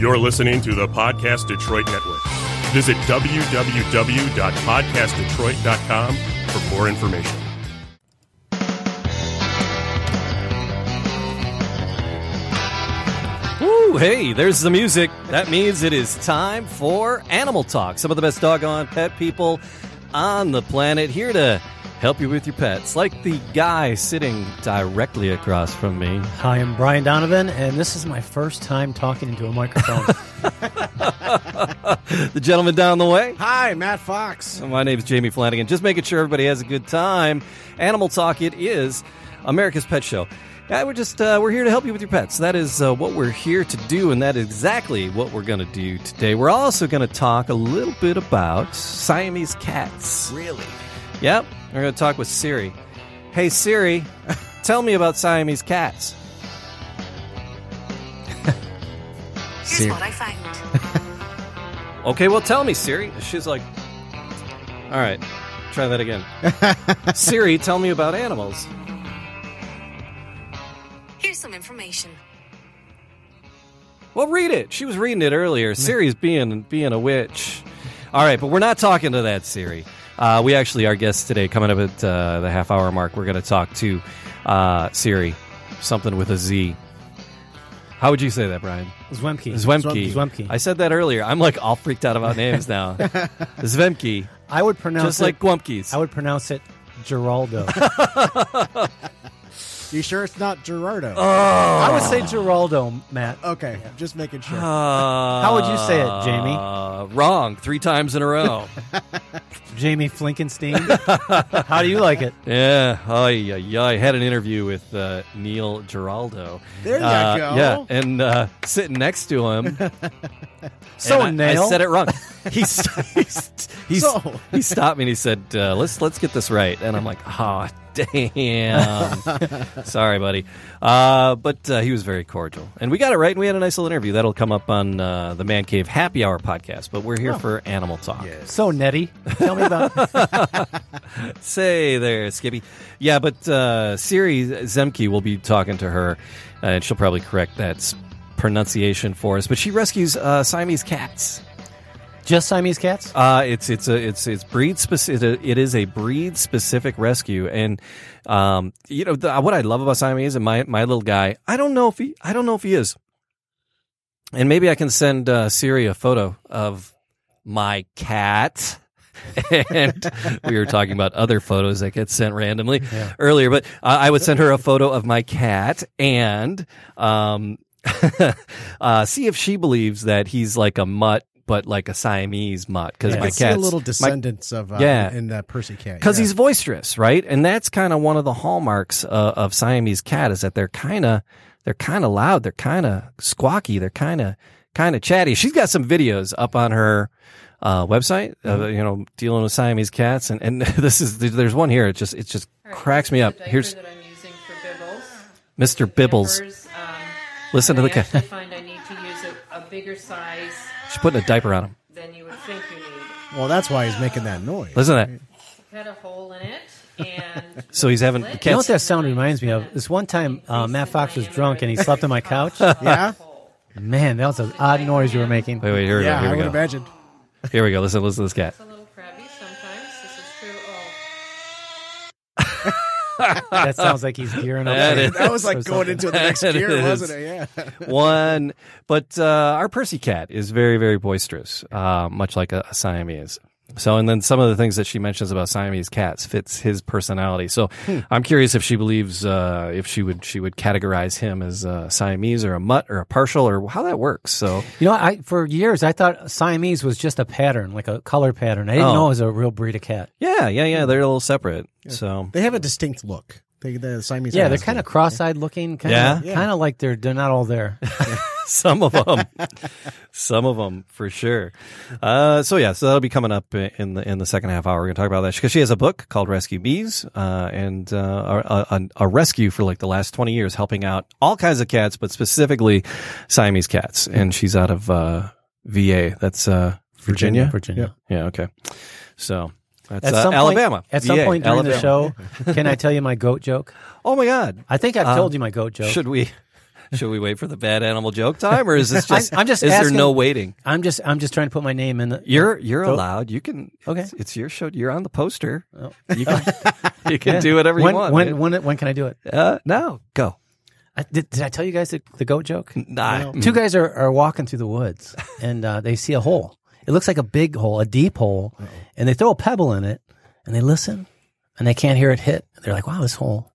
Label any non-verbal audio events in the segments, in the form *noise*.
You're listening to the Podcast Detroit Network. Visit www.podcastdetroit.com for more information. Woo, hey, there's the music. That means it is time for Animal Talk. Some of the best doggone pet people on the planet here to help you with your pets. Like the guy sitting directly across from me. Hi, I'm Brian Donovan, and this is my first time talking into a microphone. *laughs* *laughs* The gentleman down the way. Hi, Matt Fox. My name is Jamie Flanagan. Just making sure everybody has a good time. Animal Talk, it is America's Pet Show. Yeah, we're just uh, we're here to help you with your pets. That is uh, what we're here to do, and that is exactly what we're going to do today. We're also going to talk a little bit about Siamese cats. Really? Yep, we're going to talk with Siri. Hey Siri, *laughs* tell me about Siamese cats. Here's Siri. what I found. *laughs* Okay, well, tell me, Siri. She's like, all right, try that again. *laughs* Siri, tell me about animals. Here's some information. Well, read it. She was reading it earlier. Siri's being being a witch. All right, but we're not talking to that Siri. Uh, we actually, our guest today, coming up at uh, the half hour mark, we're going to talk to uh, Siri, something with a Z. How would you say that, Brian? Zwemke. Zwemke. Zwemke. I said that earlier. I'm like all freaked out about names now. *laughs* Zwemke, I would pronounce just it, like Gwumpkies. I would pronounce it Geraldo. *laughs* You sure it's not Gerardo? Oh. I would say Geraldo, Matt. okay, just making sure. How would you say it, Jamie? Uh, wrong, three times in a row. *laughs* Jamie Flinkenstein. *laughs* How do you like it? yeah, oh yeah, yeah. I had an interview with uh, Neil Giraldo. There you Uh, go. Yeah, and uh, sitting next to him. *laughs* So, and I, I said it wrong. *laughs* He's, he's, he's, So. he stopped me and he said, uh, "Let's let's get this right." And I'm like, "Oh, damn, sorry, buddy." Uh, but uh, he was very cordial, and we got it right, and we had a nice little interview that'll come up on uh, the Man Cave Happy Hour podcast. But we're here Oh. for Animal Talk. So, Nettie, tell me about *laughs* Say there, Skippy. Yeah, but uh, Siri Zemke will be talking to her, uh, and she'll probably correct that pronunciation for us. But she rescues uh, Siamese cats. just Siamese cats. Uh, it's it's a it's it's breed specific. It is a breed specific rescue, and um, you know the, what I love about Siamese and my my little guy. I don't know if he I don't know if he is, and maybe I can send uh, Siri a photo of my cat. *laughs* and we were talking about other photos that get sent randomly earlier, but uh, I would send her a photo of my cat and um, *laughs* uh, see if she believes that he's like a mutt, but like a Siamese mutt. Because Yeah. my see a cat's little my- descendants of uh, Yeah. in uh, Percy Cat. because yeah. he's boisterous, right? And that's kind of one of the hallmarks uh, of Siamese cat is that they're kind of they're kind of loud, they're kind of squawky, they're kind of kind of chatty. She's got some videos up on her uh, website, uh, you know, dealing with Siamese cats, and and *laughs* this is there's one here. It just it just cracks me up. The Here's that I'm using for Bibbles. Mr. Bibbles. Diapers, um, Listen to I the cat. actually find I need to use a, a bigger size She's putting a diaper on him. than you would think you need. well, that's why he's making that noise. Listen to that. Had a hole in it, and *laughs* So he's having the You know what that sound reminds me of? This one time, uh, Matt Fox was drunk and he slept on my couch. *laughs* Yeah, Man, that was an odd noise you were making. Wait, wait, here we yeah, go. Here I we would go. imagine. Here we go. Listen, listen to this cat. it's a little crabby sometimes. This is true. Oh, That sounds like he's gearing up. *laughs* That That was like going something. into the next It gear, is. wasn't it? Yeah. *laughs* one, but uh, our Percy cat is very, very boisterous, uh, much like a, a Siamese. So, and then some of the things that she mentions about Siamese cats fits his personality. So, I'm curious if she believes uh, if she would she would categorize him as a Siamese or a mutt or a partial or how that works. So, You know, I for years I thought Siamese was just a pattern, like a color pattern. I didn't Oh. know it was a real breed of cat. yeah, yeah, yeah, they're a little separate. So, They have a distinct look. They, the Siamese. Yeah, they're kind of cross-eyed looking. Kind Yeah? of, kind of like they're they're not all there. *laughs* some of them, *laughs* some of them for sure. Uh, so yeah, so that'll be coming up in the in the second half hour. We're gonna talk about that because she has a book called Rescue Meez, uh, and uh, a, a, a rescue for like the last twenty years, helping out all kinds of cats, but specifically Siamese cats. And she's out of uh, VA. That's uh, Virginia. Virginia. Yeah. Okay. So. That's At uh, some Alabama. Point, at some VA, point during the show, can I tell you my goat joke? *laughs* Oh my God! I think I've Uh, told you my goat joke. Should we? *laughs* Should we wait for the bad animal joke time, or is this *laughs* just? I'm just Is there no waiting? I'm just I'm just trying to put my name in. The, You're you're So- allowed. You can. Okay. It's, it's your show. You're on the poster. Oh. You can. you can Yeah. do whatever when, you want. When when when can I do it? Uh, no, go. I, did, did I tell you guys the, the goat joke? Nah. Two guys are, are walking through the woods and uh, they see a hole. It looks like a big hole, a deep hole, and they throw a pebble in it and they listen and they can't hear it hit. They're like, "Wow, this hole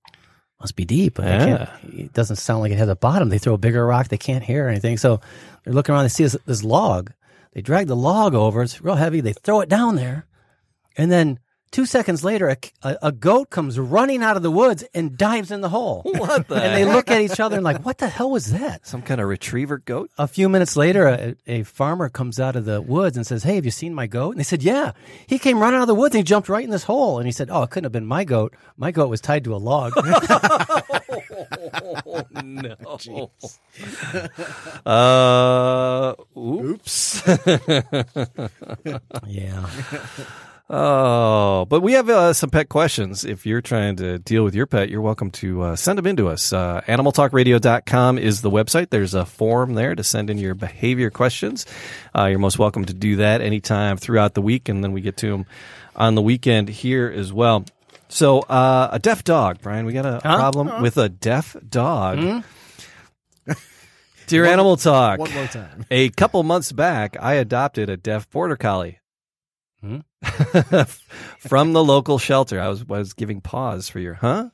must be deep." But can't, it doesn't sound like it has a bottom. They throw a bigger rock, they can't hear anything. So they're looking around. They see this, this log. They drag the log over. It's real heavy. They throw it down there, and then two seconds later, a, a, a goat comes running out of the woods and dives in the hole. *laughs* What the? And they look at each other and like, "What the hell was that?" Some kind of retriever goat. a few minutes later, a, a farmer comes out of the woods and says, Hey, have you seen my goat? And they said, Yeah. He came running out of the woods and he jumped right in this hole. And he said, Oh, it couldn't have been my goat. My goat was tied to a log. *laughs* Oh no. uh, oops. *laughs* yeah. Oh, but we have uh, some pet questions. If you're trying to deal with your pet, you're welcome to uh, send them in to us. Uh, animaltalkradio.com is the website. There's a form there to send in your behavior questions. Uh, you're most welcome to do that anytime throughout the week, and then we get to them on the weekend here as well. So, uh, a deaf dog, Brian. We got a problem with a deaf dog. Dear Animal Talk. One more time. A couple months back, I adopted a deaf border collie Hmm? *laughs* from the local shelter. I was was giving pause for your huh.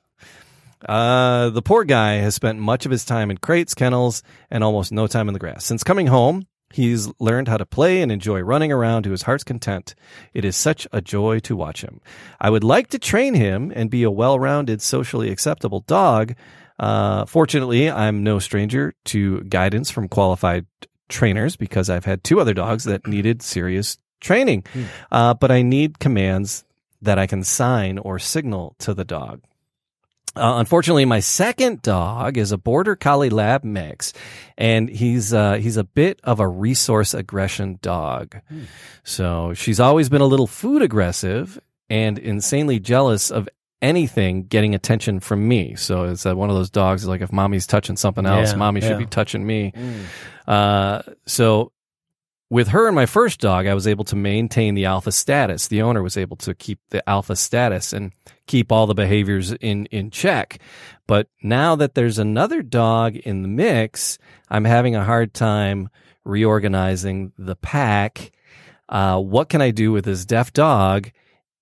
Uh, the poor guy has spent much of his time in crates, kennels, and almost no time in the grass. Since coming home, he's learned how to play and enjoy running around to his heart's content. It is such a joy to watch him. I would like to train him and be a well-rounded, socially acceptable dog. Uh, fortunately, I'm no stranger to guidance from qualified trainers because I've had two other dogs that needed serious training. Uh, but I need commands that I can sign or signal to the dog. Uh, unfortunately, my second dog is a border collie lab mix, and he's uh, he's a bit of a resource aggression dog. So she's always been a little food aggressive and insanely jealous of anything getting attention from me. So it's uh, one of those dogs like if mommy's touching something else, Yeah, mommy should be touching me. Uh, so with her and my first dog, I was able to maintain the alpha status. The owner was able to keep the alpha status and keep all the behaviors in, in check. But now that there's another dog in the mix, I'm having a hard time reorganizing the pack. Uh, what can I do with this deaf dog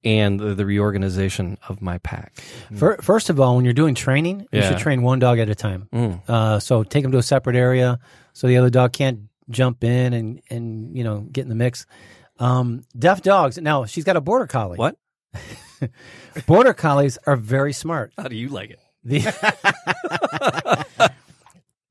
and the, the reorganization of my pack? Fir- First of all, when you're doing training, you Yeah. should train one dog at a time. Mm. Uh, so take them to a separate area so the other dog can't jump in and, and you know, get in the mix. Um, deaf dogs. Now, she's got a border collie. What? *laughs* Border collies are very smart. How do you like it? The, *laughs*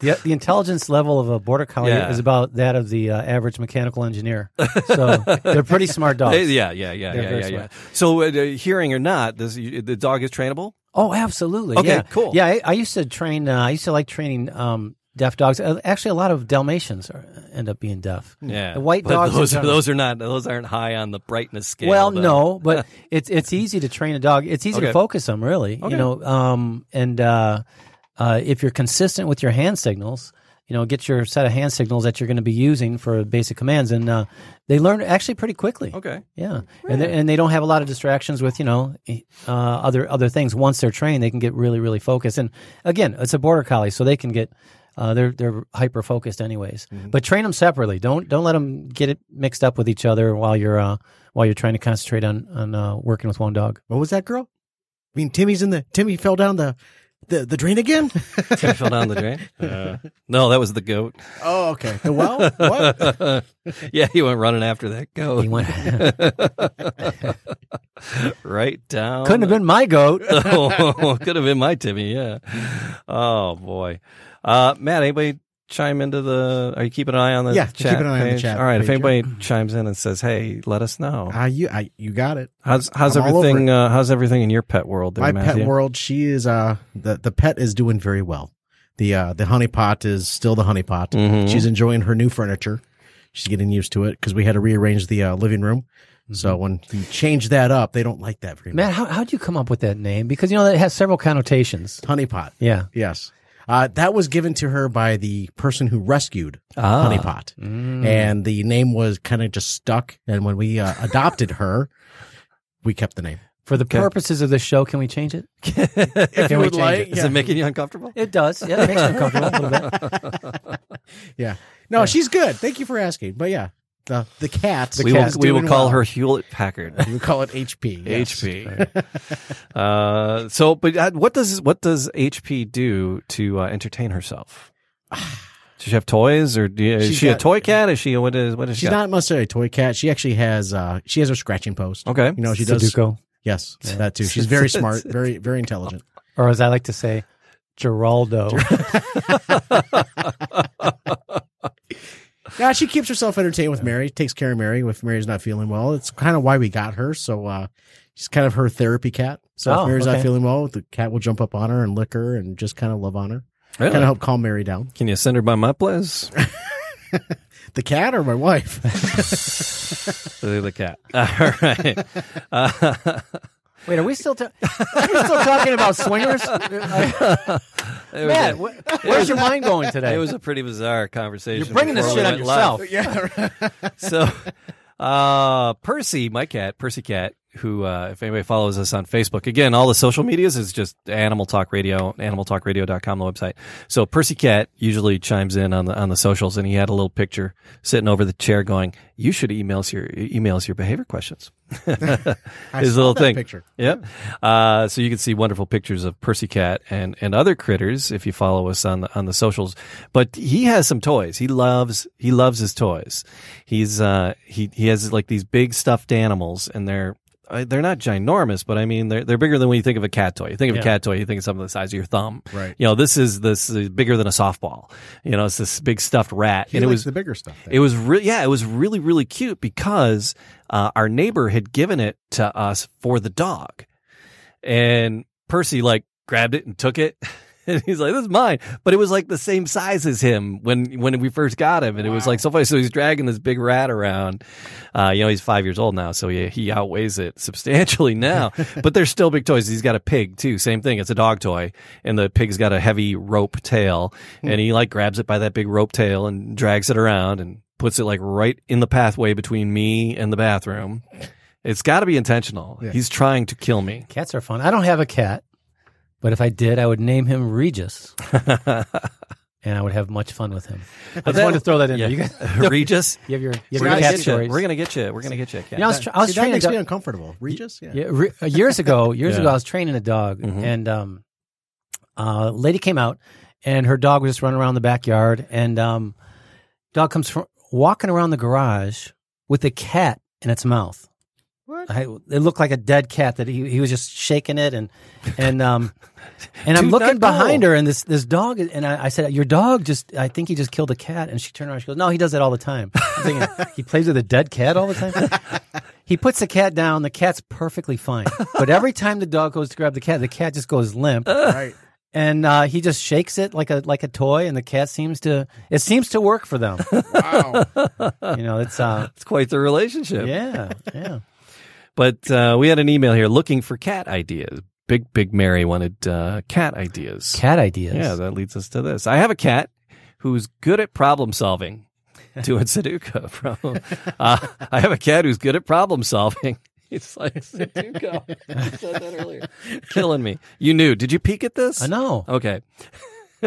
the the intelligence level of a border collie Yeah. is about that of the uh, average mechanical engineer. So they're pretty smart dogs. Hey, yeah, yeah, yeah, They're yeah, yeah, yeah. So, uh, hearing or not, this, the dog is trainable? Oh, absolutely. Okay, yeah. cool. Yeah, I, I used to train. Uh, I used to like training um, deaf dogs. Uh, Actually, a lot of Dalmatians are, end up being deaf. Yeah, The white dogs Those are, those are not. Those aren't high on the brightness scale. Well, though. no, but *laughs* it's it's easy to train a dog. It's easy Okay. to focus them, really. Okay. You know, um, and uh, uh, if you're consistent with your hand signals, you know, get your set of hand signals that you're going to be using for basic commands, and uh, they learn actually pretty quickly. Okay. Yeah, and they, and they don't have a lot of distractions with you know uh, other other things. Once they're trained, they can get really really focused. And again, it's a border collie, so they can get uh, they're they're hyper focused anyways. But train them separately. Don't don't let them get it mixed up with each other while you're uh, while you're trying to concentrate on on uh, working with one dog. What was that girl? I mean, Timmy's in the Timmy fell down the the, the drain again. *laughs* Tim fell down the drain. *laughs* Uh, no, that was the goat. oh, okay. The well. What? *laughs* yeah, he went running after that goat. He went, right down. couldn't have been my goat. oh, could have been my Timmy. Yeah. Oh boy. Uh, Matt, anybody chime into the? Are you keeping an eye on the Yeah, chat? keeping an eye on the chat All right. If page, anybody chimes in and says, "Hey, let us know." Ah, you I, you got it. How's how's I'm everything? Uh, how's everything in your pet world? There, My Matthew? pet world. She is uh the the pet is doing very well. The uh the honey pot is still the honey pot. Mhm. She's enjoying her new furniture. She's getting used to it because we had to rearrange the uh, living room. So when you change that up, they don't like that very much. Man, how how'd you come up with that name? Because you know that has several connotations. Honey pot. Yeah. Yes. Uh, that was given to her by the person who rescued Ah. Honeypot, and the name was kind of just stuck. And when we uh, adopted her, we kept the name. For the purposes of the show, can we change it? *laughs* If you would like, Is it making you uncomfortable? It does. Yeah, it makes me uncomfortable a little bit. *laughs* Yeah. No, she's good. Thank you for asking. But yeah, the the cat. we will, we will call her Hewlett Packard. *laughs* We will call it HP. yes. HP. *laughs* uh, so, but uh, what does what does HP do to uh, entertain herself? *sighs* Does she have toys, or do you, is She's she a toy cat? Is she what is what is she? She's got? not necessarily a toy cat. She actually has uh she has her scratching post. Okay. You know, she does Sudoku. Yes, that too. She's very smart, *laughs* very very intelligent. Or as I like to say, Geraldo. Yeah, she keeps herself entertained with Mary, takes care of Mary if Mary's not feeling well. It's kind of why we got her. So uh she's kind of her therapy cat. So Oh, if Mary's not feeling well, the cat will jump up on her and lick her and just kind of love on her. Really? Kind of help calm Mary down. Can you send her by my place? *laughs* The cat or my wife? *laughs* the cat. *laughs* All right. Uh, Wait, are we still ta- are we still talking about swingers? *laughs* it Matt, a- wh- where's your mind going today? It was a pretty bizarre conversation. You're bringing this shit on yourself. live. yeah. *laughs* So, uh, Percy, my cat, Percy Cat, who, uh, if anybody follows us on Facebook, again, all the social medias is just Animal Talk Radio, animaltalkradio.com, the website. So Percy Cat usually chimes in on the, on the socials and he had a little picture sitting over the chair going, you should email us your, email us your behavior questions. *laughs* His little thing. picture. Yep. Uh, so you can see wonderful pictures of Percy Cat and, and other critters if you follow us on the on the socials. But he has some toys. He loves he loves his toys. He's uh he he has like these big stuffed animals and they're they're not ginormous, but I mean they're they're bigger than when you think of a cat toy. You think of Yeah. a cat toy, you think of something the size of your thumb. Right. You know, this is this is bigger than a softball. You know, it's this big stuffed rat, He and it was the bigger stuff. it was really, yeah, it was really, really cute because uh, our neighbor had given it to us for the dog, and Percy like grabbed it and took it, *laughs* and *laughs* he's like, "This is mine," but it was like the same size as him when when we first got him, and it was like so funny. So he's dragging this big rat around. Uh, you know, he's five years old now, so he he outweighs it substantially now. *laughs* but they're still big toys. He's got a pig too, same thing. It's a dog toy, and the pig's got a heavy rope tail, and he like grabs it by that big rope tail and drags it around and puts it like right in the pathway between me and the bathroom. It's got to be intentional. He's trying to kill me. Cats are fun. I don't have a cat, but if I did, I would name him Regis, *laughs* and I would have much fun with him. I just that- wanted to throw that in Yeah. there. You, guys, *laughs* Regis. you have your, you have We're your gonna, cat get you. We're gonna get you. We're gonna get you a. You know, I was, tr- I was See, that makes a me uncomfortable. Regis? Yeah. Yeah, re- uh, years ago, *laughs* years Yeah. ago, I was training a dog, Mhm. and um, a lady came out, and her dog was just running around the backyard, and um, dog comes from walking around the garage with a cat in its mouth. What? I, it looked like a dead cat that he, he was just shaking it and and um *laughs* and I'm looking behind her and this this dog and I, I said your dog just I think he just killed a cat and she turned around she goes no he does that all the time I'm thinking *laughs* he plays with a dead cat all the time he puts the cat down the cat's perfectly fine but every time the dog goes to grab the cat the cat just goes limp Right. and uh, he just shakes it like a like a toy and the cat seems to it seems to work for them Wow. you know it's uh It's quite the relationship. yeah yeah But uh, we had an email here looking for cat ideas. Big Big Mary wanted uh, cat ideas. cat ideas Yeah, that leads us to this. I have a cat who's good at problem solving. *laughs* Doing Sudoku, bro. Uh, I have a cat who's good at problem solving. *laughs* It's like Sudoku. I said that earlier. *laughs* Killing me. You knew. Did you peek at this? I know Okay.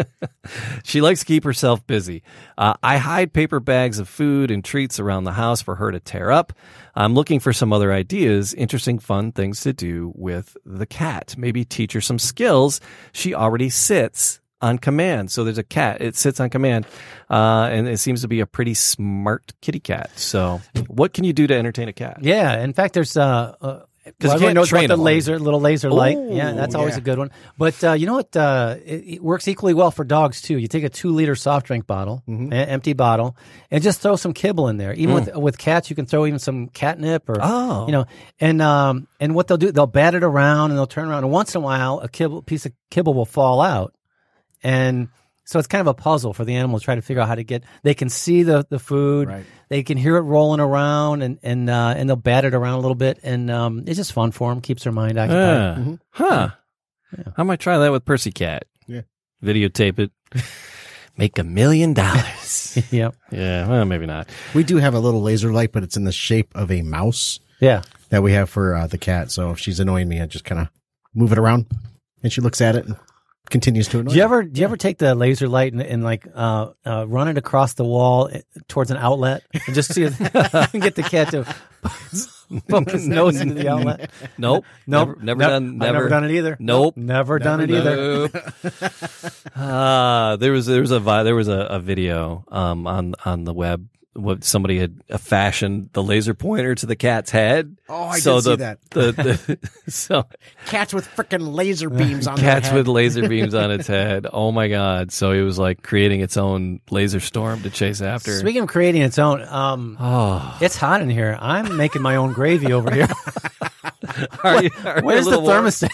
*laughs* she likes to keep herself busy. Uh, I hide paper bags of food and treats around the house for her to tear up. I'm looking for some other ideas, interesting, fun things to do with the cat. Maybe teach her some skills. She already sits on command. So there's a cat. It sits on command, uh, and it seems to be a pretty smart kitty cat. So what can you do to entertain a cat? Yeah, in fact, there's uh, you well, everyone can't knows about the laser, little laser light. Ooh, Yeah, that's always yeah. a good one. But uh, you know what? Uh, it, it works equally well for dogs too. You take a two liter soft drink bottle, Mm-hmm. empty bottle, and just throw some kibble in there. Even with with cats, you can throw even some catnip or Mm. Oh. you know. And um and what they'll do, they'll bat it around and they'll turn around, and once in a while, a kibble piece of kibble will fall out, and so it's kind of a puzzle for the animal to try to figure out how to get. They can see the the food, Right. they can hear it rolling around, and and uh, and they'll bat it around a little bit, and um, it's just fun for them. Keeps their mind occupied. Ah, Huh. I might try that with Percy Cat. Yeah. videotape it, *laughs* make a million dollars. *laughs* yep. Yeah, well, maybe not. We do have a little laser light, but it's in the shape of a mouse Yeah. that we have for uh, the cat. So if she's annoying me, I just kind of move it around, and she looks at it and continues to annoy. Do you ever do you ever take the laser light and, and like uh, uh, run it across the wall eh, towards an outlet and just see if *laughs* get the cat to poke his nose into the outlet? *laughs* Nope. Nope. Never, never No- done. I've Never, never done it either. Nope. Never, done it either. Uh, *laughs* there was there was a vi- there was a, a video um on on the web. What somebody had fashioned the laser pointer to the cat's head. Oh, I so did see that. The, the, *laughs* *laughs* so Cats with freaking laser beams on cats their head. with laser *laughs* beams on its head. Oh my god! So it was like creating its own laser storm to chase after. Speaking of creating its own, um, oh, it's hot in here. I'm making my own gravy over here. are you, are Where's the thermostat?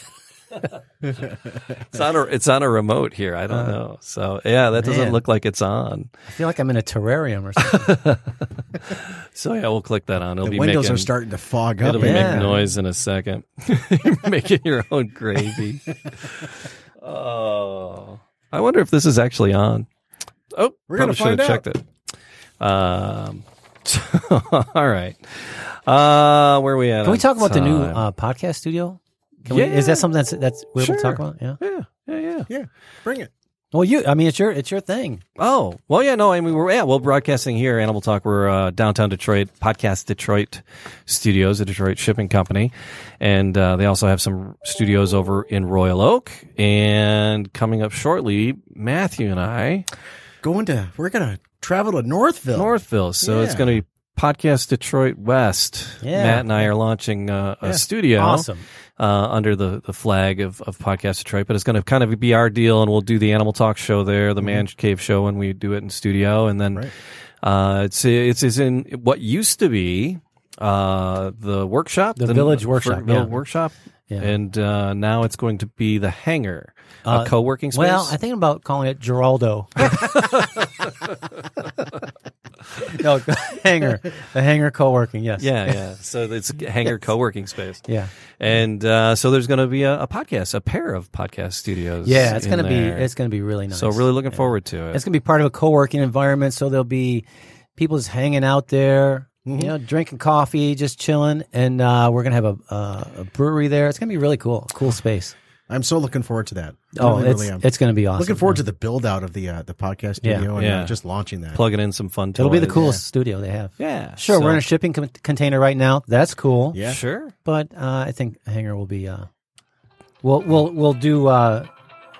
*laughs* It's on a it's on a remote here. I don't know. So yeah, that doesn't man. look like it's on. I feel like I'm in a terrarium or something. *laughs* So yeah, we'll click that on. It'll The windows making, are starting to fog up. It'll Yeah. making noise in a second. *laughs* You're making your own gravy. oh, I wonder if this is actually on. Oh, We're gonna probably should have find checked it. Um, all right. Uh, where are we at? Can we talk about the new uh, podcast studio? Can we, is that something that's that's we're able to talk about? Yeah. yeah, yeah, yeah. Yeah, bring it. Well, you. I mean, it's your it's your thing. Oh, well, yeah, no, I mean, we're, yeah, well, broadcasting here, Animal Talk, we're, uh, downtown Detroit, Podcast Detroit Studios, a Detroit shipping company. And, uh, they also have some studios over in Royal Oak. And coming up shortly, Matthew and I, Going to, we're gonna travel to Northville. Northville. So it's going to be Podcast Detroit West. Yeah. Matt and I are launching, uh, a studio. Awesome. uh, under the, the flag of, of Podcast Detroit, but it's going to kind of be our deal, and we'll do the Animal Talk show there, the Man Cave show when we do it in studio, and then Right. uh, it's it's is in what used to be uh, the workshop, The Village Workshop, Village yeah. Workshop, Yeah. and uh, now it's going to be the Hangar, Uh, a co-working space. Well, I think about calling it Geraldo. *laughs* *laughs* *laughs* *laughs* no, hanger. The hanger co-working. Yes. yeah, yeah. So it's a Hangar *laughs* co-working space, Yeah. and uh, so there's going to be a, a podcast, a pair of podcast studios. Yeah. It's gonna be it's gonna be really nice. so really looking Yeah. forward to it. It's gonna be part of a co-working environment, so there'll be people just hanging out there, you know, drinking coffee, just chilling, and uh, we're gonna have a, uh, a brewery there. It's gonna be really cool, cool space. I'm so looking forward to that. I Oh, really, it's really am. it's gonna be awesome. looking forward to the build out of the uh, the podcast Yeah. studio and Yeah. uh, just launching that. plugging in some fun. It'll be the toys. coolest studio they have. Yeah, Sure, we're in a shipping con- container right now. That's cool. Yeah. Sure. but uh, I think Hanger will be. Uh, we'll we'll we'll do uh,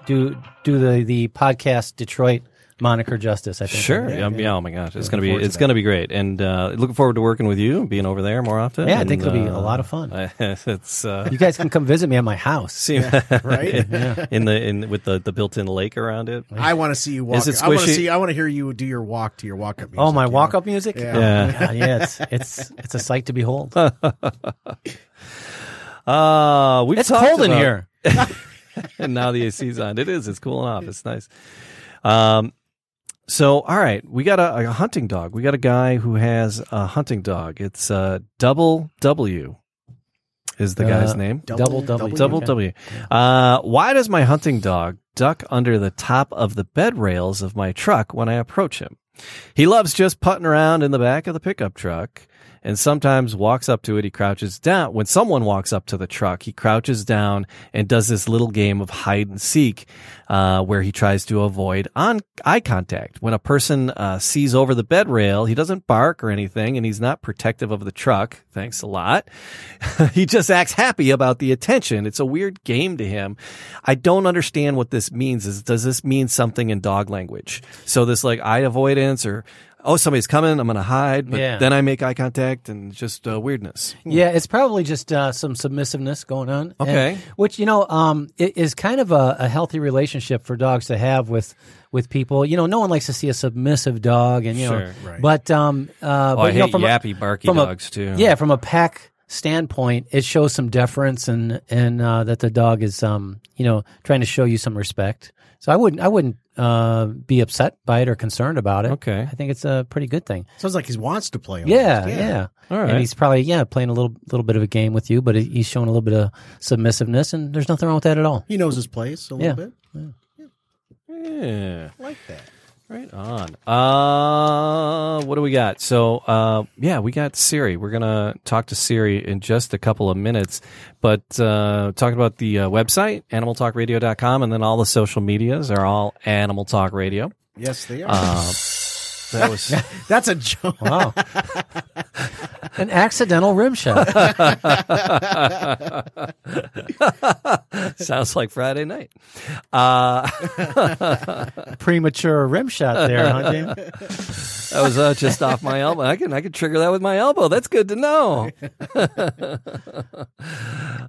do do the the podcast Detroit moniker justice. I think. Sure. Yeah, Yeah, yeah, Oh my gosh, it's Looking gonna be to it's that. gonna be great, and uh, looking forward to working with you, and being over there more often. Yeah, I think it'll be a uh, lot of fun. *laughs* it's uh, You guys can come visit me at my house. see *laughs* right? in the in with the the built-in lake around it. I want to see you walk. Is it I want to see. I want to hear you do your walk to your walk up. Oh, my walk up music. Yeah. Yeah. God, yeah, it's it's it's a sight to behold. *laughs* Uh we've It's talked cold in about- here. and now the AC's on. It is. It's cooling off. It's nice. Um, so all right, we got a, a hunting dog. We got a guy who has a hunting dog. It's uh, Double W. Is the Uh, guy's name? Double W. Double Okay. W. Uh, why does my hunting dog duck under the top of the bed rails of my truck when I approach him? He loves just putting around in the back of the pickup truck and sometimes walks up to it. He crouches down. When someone walks up to the truck, he crouches down and does this little game of hide and seek, uh, where he tries to avoid on eye contact. When a person, uh, sees over the bed rail, he doesn't bark or anything and he's not protective of the truck. Thanks a lot. *laughs* he just acts happy about the attention. It's a weird game to him. I don't understand what this means. Is does this mean something in dog language? So this like eye avoidance or oh somebody's coming, I'm gonna hide, but Yeah. then I make eye contact and just uh, weirdness. Yeah, it's probably just uh, some submissiveness going on. And- Okay. which you know, um, it is kind of a, a healthy relationship for dogs to have with with people. You know, no one likes to see a submissive dog, and you know, Sure. Right. but um, uh, Oh, but I you know, hate from a- yappy, barky from a- dogs too. yeah, from a pack standpoint, it shows some deference and and uh, that the dog is um, you know, trying to show you some respect. So I wouldn't I wouldn't uh, be upset by it or concerned about it. Okay. I think it's a pretty good thing. Sounds like he wants to play. almost. Yeah, yeah. All right. And he's probably yeah playing a little little bit of a game with you, but he- he's showing a little bit of submissiveness, and there's nothing wrong with that at all. He knows his place a little Yeah. bit. Yeah. like that. Right on. Uh, what do we got? So, uh, yeah, we got Siri. We're gonna talk to Siri in just a couple of minutes, but uh, talking about the uh, website, animaltalkradio.com, and then all the social medias are all Animal Talk Radio. Yes, they are. Uh, that was *laughs* That's a joke. Wow. *laughs* An accidental rim shot. *laughs* sounds like Friday night. Uh, Premature rim shot there, huh, Jamie? That was uh, just off my elbow. I can I can trigger that with my elbow. That's good to know. *laughs*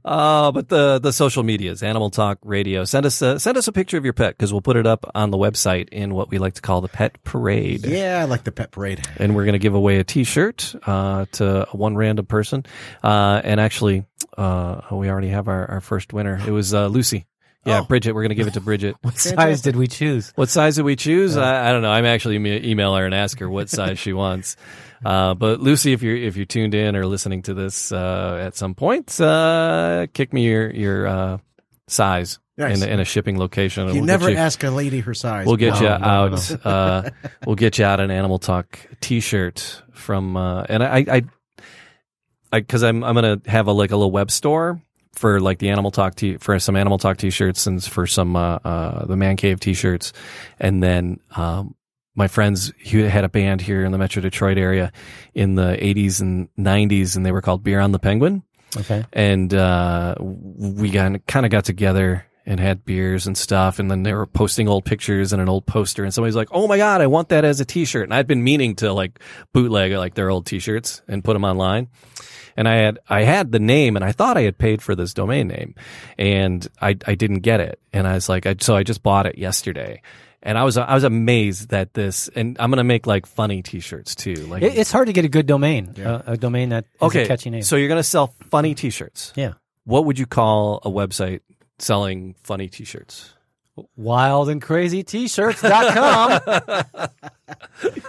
uh, but the the social medias, Animal Talk Radio. Send us a, send us a picture of your pet because we'll put it up on the website in what we like to call the pet parade. Yeah, I like the pet parade. And we're going to give away a T-shirt uh, to one random person. Uh, and actually, uh, we already have our, our first winner. It was uh, Lucy. Yeah, Oh. Bridget. We're going to give it to Bridget. *laughs* What size did we choose? What size did we choose? I, I don't know. I'm actually email her and ask her what size she wants. *laughs* Uh, but Lucy, if you're if you're tuned in or listening to this uh, at some point, uh, kick me your your uh, size Nice. in, a, in a shipping location. You we'll never you, ask a lady her size. We'll get No, you no, no, out. Uh, *laughs* we'll get you out an Animal Talk T-shirt from. Uh, and I, I, I, because I'm I'm gonna have a like a little web store for like the Animal Talk t for some Animal Talk T-shirts and for some uh, uh the Man Cave T-shirts, and then um my friends who had a band here in the Metro Detroit area in the 80s and 90s, and they were called Beer on the Penguin. Okay. and uh, we got kind of got together and had beers and stuff and then they were posting old pictures and an old poster and somebody's like oh my god i want that as a t-shirt. And i'd been meaning to like bootleg like their old t-shirts and put them online and i had i had the name and i thought i had paid for this domain name and i i didn't get it and i was like I, so i just bought it yesterday and I was I was amazed that this, and I'm gonna make like funny T-shirts too. Like, It, it's hard to get a good domain. Uh, a domain that is okay, a catchy name. so you're gonna sell funny T-shirts. yeah. What would you call a website selling funny t-shirts? Wild and crazy t-shirts.com.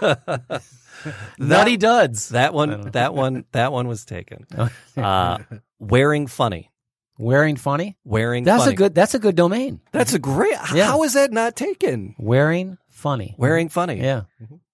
*laughs* *laughs* Nutty duds. That one that one that one was taken. *laughs* Uh, wearing funny. Wearing funny. Wearing That's funny. a good that's a good domain. That's a great Yeah. How is that not taken? Wearing funny. Wearing funny. Yeah.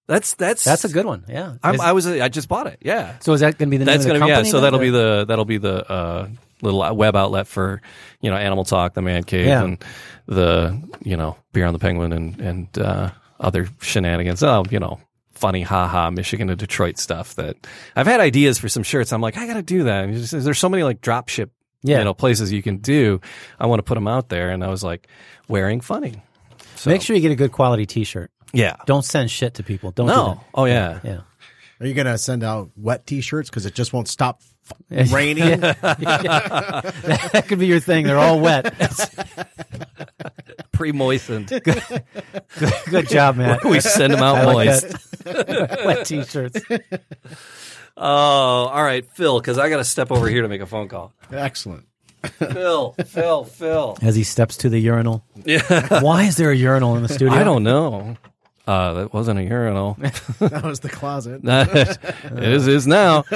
That's that's That's a good one. Yeah. I'm, I was I just bought it. Yeah. so is that going to be the That's gonna be yeah. So that'll be the that'll be the uh, little web outlet for you know Animal Talk, the Man Cave, Yeah. and the you know Beer on the Penguin and and uh, other shenanigans. Oh, you know, funny, haha, Michigan to Detroit stuff. That I've had ideas for some shirts. I'm like, I got to do that. Just- there's so many like drop ship, Yeah. you know, places you can do. I want to put them out there, and I was like, wearing funny. So, Make sure you get a good quality t-shirt. yeah. Don't send shit to people. Don't No. Oh yeah. do. Yeah. Are you gonna send out wet T-shirts because it just won't stop f- *laughs* raining? that could be your thing. They're all wet. *laughs* Pre-moistened. Good good job, man. *laughs* we send them out I moist. that. wet t-shirts. Oh, all right, Phil, because I got to step over here to make a phone call. Excellent. Phil, Phil, Phil. As he steps to the urinal. Yeah, Why is there a urinal in the studio? I don't know. Uh, that wasn't a urinal. *laughs* That was the closet. *laughs* it is is now. *laughs*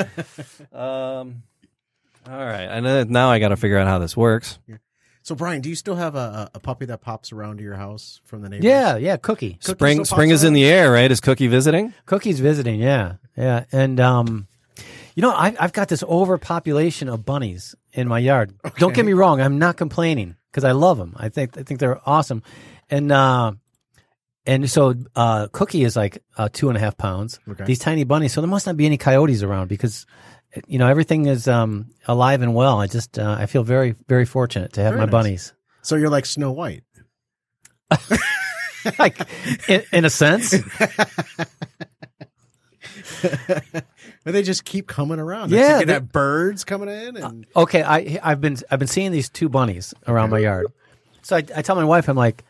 Um, all right, and then now I got to figure out how this works. So, Brian, do you still have a, a puppy that pops around to your house from the neighbors? Yeah, yeah, Cookie. Cookie Spring, still spring pops is in around? the air, right? Is Cookie visiting? Cookie's visiting, yeah, yeah, and um, you know, I, I've got this overpopulation of bunnies in my yard. Don't get me wrong, I'm not complaining because I love them. I think I think they're awesome, and uh, and so uh, Cookie is like uh, two and a half pounds. Okay. These tiny bunnies, so there must not be any coyotes around because. You know everything is um, alive and well. I just uh, I feel very very fortunate to have Very my nice. bunnies. So you're like Snow White. *laughs* like in, in a sense, *laughs* But they just keep coming around. Yeah, Yeah, you can they- have birds coming in, and okay, I I've been I've been seeing these two bunnies around my yard. So I, I tell my wife, I'm like,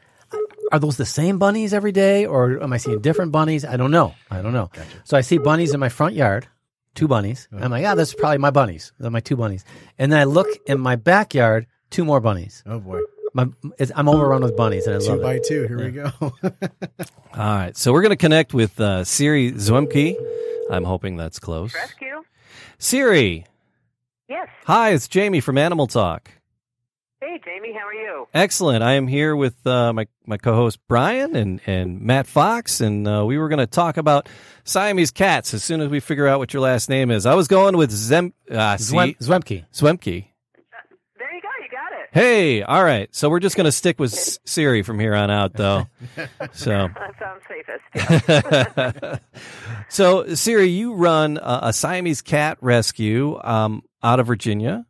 are those the same bunnies every day, or am I seeing different bunnies? I don't know. I don't know. So I see bunnies in my front yard, two bunnies. I'm like, ah, that's probably my bunnies. They're my two bunnies. And then I look in my backyard, two more bunnies. oh boy, My, it's, I'm overrun with bunnies, and I two love by it. two. Here we go. *laughs* All right, so we're going to connect with uh, Siri Zwemke. I'm hoping that's close. Rescue? Siri, Yes. hi, it's Jamie from Animal Talk. Hey, Jamie, how are you? Excellent. I am here with uh, my my co-host Brian and and Matt Fox, and uh, we were going to talk about Siamese cats as soon as we figure out what your last name is. I was going with Zem uh, Zwem- see- Zwemke. Zwemke. There you go. You got it. Hey, all right. So we're just going to stick with Siri from here on out, though. *laughs* So, *laughs* That sounds safest. *laughs* so Siri, you run a, a Siamese cat rescue um, out of Virginia, we do.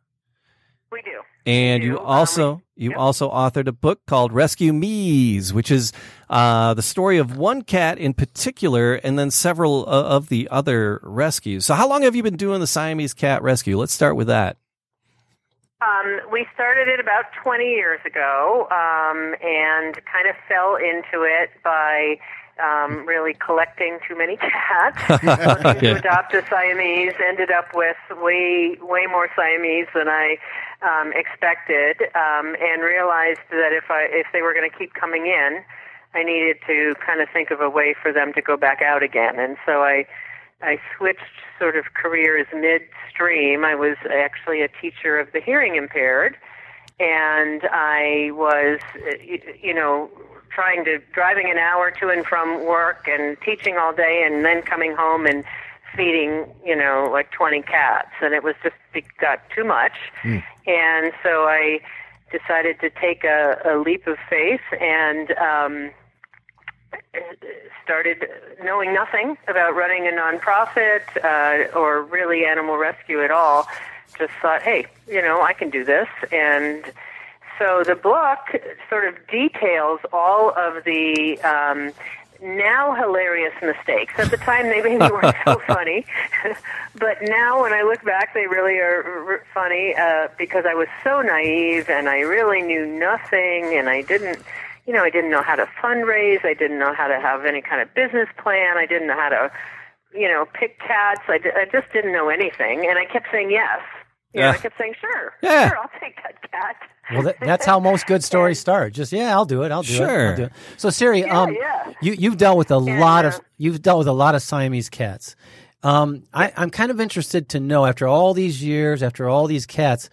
And you. Also you also authored a book called Rescue Meez, which is uh, the story of one cat in particular, and then several uh, of the other rescues. So, how long have you been doing the Siamese cat rescue? Let's start with that. Um, we started it about 20 years ago um, and kind of fell into it by um, really collecting too many *laughs* cats. *laughs* Looking to adopt a Siamese, ended up with way way more Siamese than I um, expected, um, and realized that if I if they were going to keep coming in, I needed to kind of think of a way for them to go back out again. And so I I switched sort of careers midstream. I was actually a teacher of the hearing impaired, and I was, you know, trying to driving an hour to and from work and teaching all day, and then coming home and feeding, you know, like 20 cats, and it was just it got too much, and so I decided to take a, a leap of faith and. um started knowing nothing about running a nonprofit uh, or really animal rescue at all. Just thought, hey, you know, I can do this. And so the book sort of details all of the um, now hilarious mistakes. At the time, they maybe weren't so *laughs* funny, but now when I look back, they really are r- funny uh, because I was so naive and I really knew nothing, and I didn't. You know, I didn't know how to fundraise. I didn't know how to have any kind of business plan. I didn't know how to, you know, pick cats. I, di- I just didn't know anything, and I kept saying yes. You know, Yeah. I kept saying sure, Yeah. sure, I'll take that cat. Well, that, that's how most good *laughs* stories start. Just yeah, I'll do it. I'll do it. Sure. I'll do it. So Siri, Yeah, um, yeah. you you've dealt with a And, lot uh, of you've dealt with a lot of Siamese cats. Um, I, I'm kind of interested to know after all these years, after all these cats,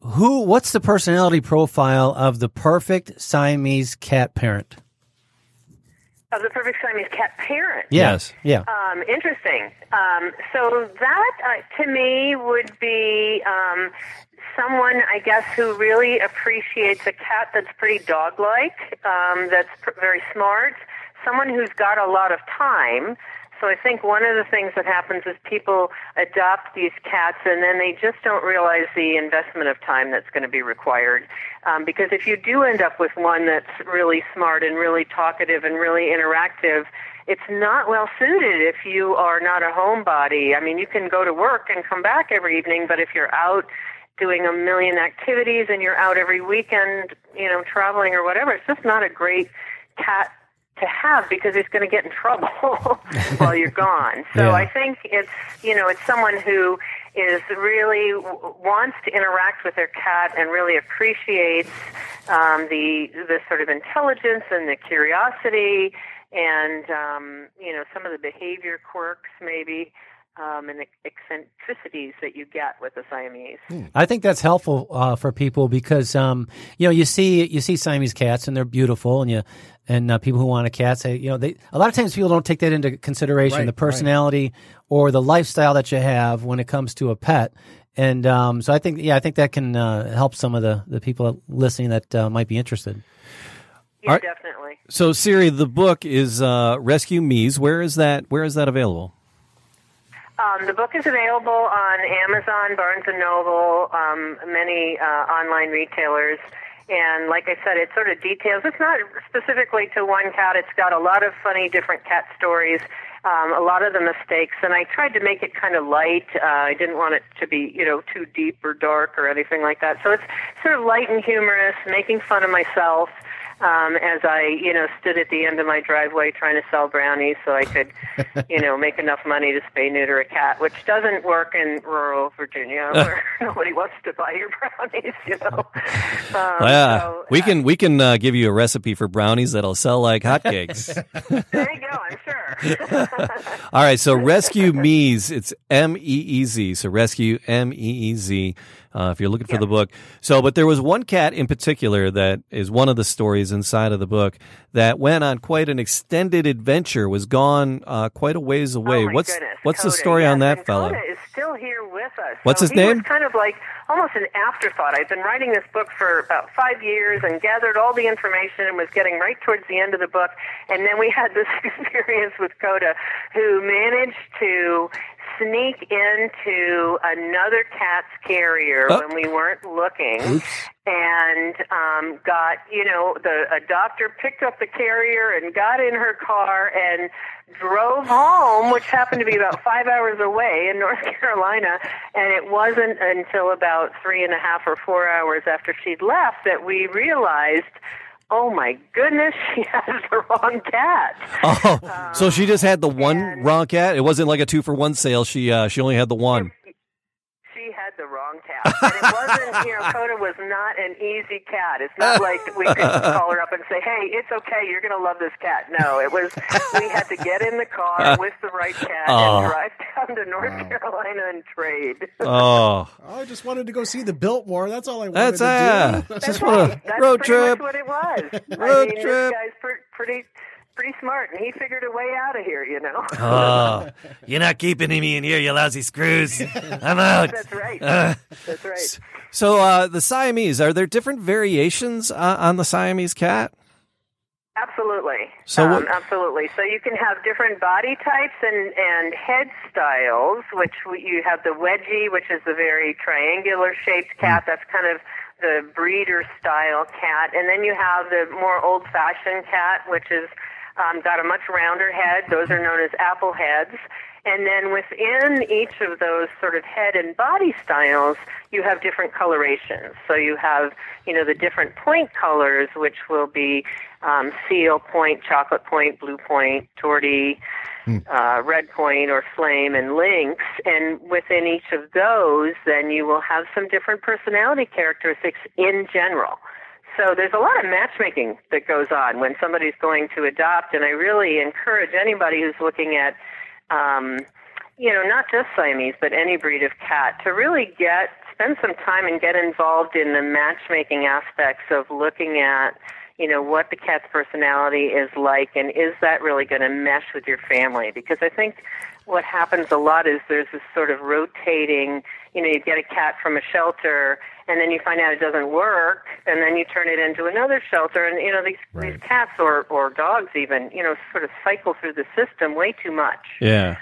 who what's the personality profile of the perfect Siamese cat parent? Of the perfect Siamese cat parent. Yes. Yeah. Um, interesting. Um, so that uh, to me would be um, someone, I guess, who really appreciates a cat that's pretty dog-like, um, that's pr- very smart, someone who's got a lot of time. So I think one of the things that happens is people adopt these cats and then they just don't realize the investment of time that's going to be required. Um, because if you do end up with one that's really smart and really talkative and really interactive, it's not well suited if you are not a homebody. I mean, you can go to work and come back every evening, but if you're out doing a million activities and you're out every weekend, you know, traveling or whatever, it's just not a great cat to have because he's going to get in trouble *laughs* while you're gone. *laughs* So Yeah. I think it's, you know, it's someone who is really w- wants to interact with their cat and really appreciates um, the the sort of intelligence and the curiosity and um, you know some of the behavior quirks maybe um, and eccentricities that you get with the Siamese. I think that's helpful uh, for people because um, you know you see you see Siamese cats and they're beautiful and you and uh, people who want a cat say you know they a lot of times people don't take that into consideration Right, the right. personality or the lifestyle that you have when it comes to a pet and um, so I think yeah I think that can uh, help some of the the people listening that uh, might be interested. Yeah, Are- definitely. So Siri, the book is uh, Rescue Meez. Where is that? Where is that available? Um, the book is available on Amazon, Barnes and Noble, um, many uh, online retailers. And like I said, it sort of details. It's not specifically to one cat. It's got a lot of funny different cat stories, um, a lot of the mistakes, and I tried to make it kind of light. Uh, I didn't want it to be, you know, too deep or dark or anything like that. So it's sort of light and humorous, making fun of myself um, as I, you know, stood at the end of my driveway trying to sell brownies so I could, *laughs* you know, make enough money to spay neuter a cat, which doesn't work in rural Virginia *laughs* where *laughs* nobody wants to buy your brownies, you know. Um, yeah, so, we uh, can we can uh, give you a recipe for brownies that'll sell like hotcakes. There you go. I'm sure. All right, so Rescue Meez, it's M E E Z. So Rescue M E E Z. Uh, if you're looking for the book, so but there was one cat in particular that is one of the stories inside of the book that went on quite an extended adventure, was gone uh, quite a ways away. Oh what's goodness. what's the Coda, story on that and fellow? Coda is still here with us. What's So his name? Was kind of like almost an afterthought. I've been writing this book for about five years and gathered all the information and was getting right towards the end of the book, and then we had this *laughs* experience with Coda, who managed to sneak into another cat's carrier Oh. when we weren't looking and um, got you know the a doctor picked up the carrier and got in her car and drove home, which happened to be about *laughs* five hours away in North Carolina. And it wasn't until about three and a half or four hours after she'd left that we realized. Oh my goodness, *laughs* she has the wrong cat. Oh, so she just had the one and- wrong cat. It wasn't like a two for one sale. She uh, she only had the one. She had the wrong cat. And it wasn't, you know, Coda was not an easy cat. It's not like we could call her up and say, hey, it's okay, you're going to love this cat. No, it was, we had to get in the car *laughs* with the right cat Oh. and drive down to North Carolina and trade. Oh, I just wanted to go see the Biltmore. That's all I wanted that's to uh, *laughs* do. just want a That's road pretty trip. much what it was. I Road mean, trip. this guy's pre- pretty, pretty smart, and he figured a way out of here, you know. *laughs* Oh, you're not keeping me in here, you lousy screws. I'm out. That's right. Uh, That's right. so, uh, the Siamese, are there different variations uh, on the Siamese cat? Absolutely. So um, absolutely. So you can have different body types and and head styles, which we, you have the wedgie, which is the very triangular shaped cat. That's kind of the breeder style cat, and then you have the more old fashioned cat, which is um, got a much rounder head. Those are known as apple heads. And then within each of those sort of head and body styles, you have different colorations. So you have, you know, the different point colors, which will be um, seal point, chocolate point, blue point, tortie, uh, red point, or flame, and lynx. And within each of those, then you will have some different personality characteristics in general. So there's a lot of matchmaking that goes on when somebody's going to adopt, and I really encourage anybody who's looking at um, you know, not just Siamese, but any breed of cat, to really get spend some time and get involved in the matchmaking aspects of looking at, you know, what the cat's personality is like, and is that really going to mesh with your family? Because I think what happens a lot is there's this sort of rotating. You know, you get a cat from a shelter, and then you find out it doesn't work, and then you turn it into another shelter, and you know these these cats or or dogs even, you know, sort of cycle through the system way too much. Yeah.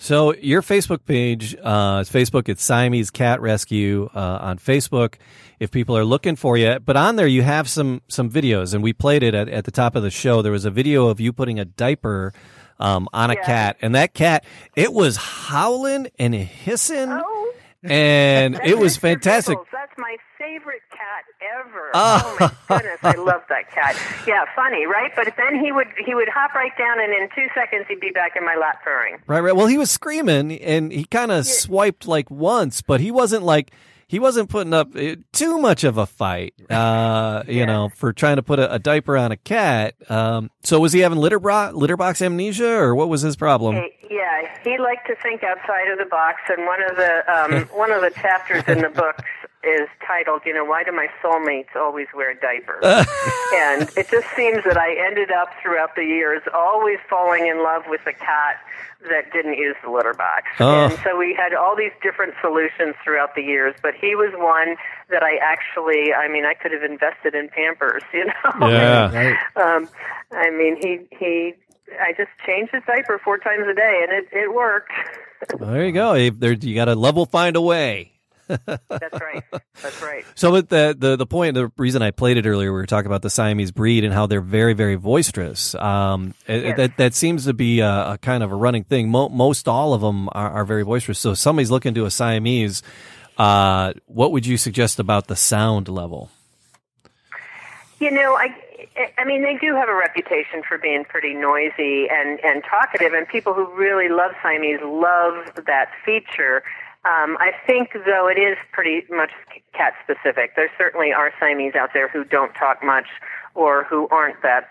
So your Facebook page, uh, it's Facebook. It's Siamese Cat Rescue uh, on Facebook. If people are looking for you, but on there you have some some videos, and we played it at, at the top of the show. There was a video of you putting a diaper um, on a Yeah. cat, and that cat it was howling and hissing, Oh. And it was fantastic. Pickles. That's my favorite cat ever. Oh. Oh, my goodness, I love that cat. *laughs* Yeah, funny, right? But then he would he would hop right down, and in two seconds he'd be back in my lap purring. Right, right. Well, he was screaming and he kind of swiped like once, but he wasn't like he wasn't putting up uh, too much of a fight, *laughs* uh, you know, for trying to put a, a diaper on a cat. Um, so was he having litter, bro- litter box amnesia or what was his problem? Hey, yeah, he liked to think outside of the box, and one of the um, *laughs* one of the chapters in the books is titled, you know, why do my soulmates always wear diapers? *laughs* and it just seems that I ended up throughout the years always falling in love with a cat that didn't use the litter box. Oh. And so we had all these different solutions throughout the years, but he was one that I actually, I mean, I could have invested in Pampers, *laughs* you know. Yeah. *laughs* Right. Um, I mean, he he. I just changed his diaper four times a day, and it it worked. There you go. There, you got to level find a way. That's right. That's right. So, but the, the the point, the reason I played it earlier, we were talking about the Siamese breed and how they're very, very boisterous. Um, it- Yes. that that seems to be a, a kind of a running thing. Mo- most all of them are, are very boisterous. So, if somebody's looking to a Siamese, uh, what would you suggest about the sound level? You know, I I mean, they do have a reputation for being pretty noisy and and talkative, and people who really love Siamese love that feature. Um, I think, though, it is pretty much cat specific. There certainly are Siamese out there who don't talk much or who aren't that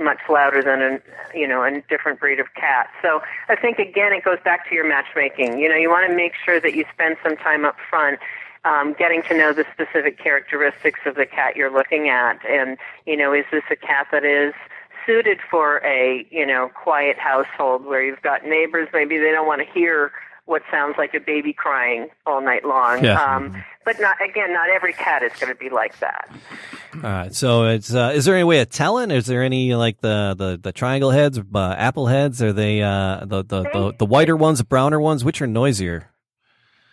much louder than a you know a different breed of cat. So I think again it goes back to your matchmaking. You know, you want to make sure that you spend some time up front um, getting to know the specific characteristics of the cat you're looking at, and you know, is this a cat that is suited for a you know quiet household where you've got neighbors maybe they don't want to hear what sounds like a baby crying all night long Yeah. um, but not again not every cat is going to be like that All right. So it's uh, is there any way of telling? Is there any like the the, the triangle heads, uh, apple heads? Are they uh, the, the the the whiter ones, the browner ones? Which are noisier?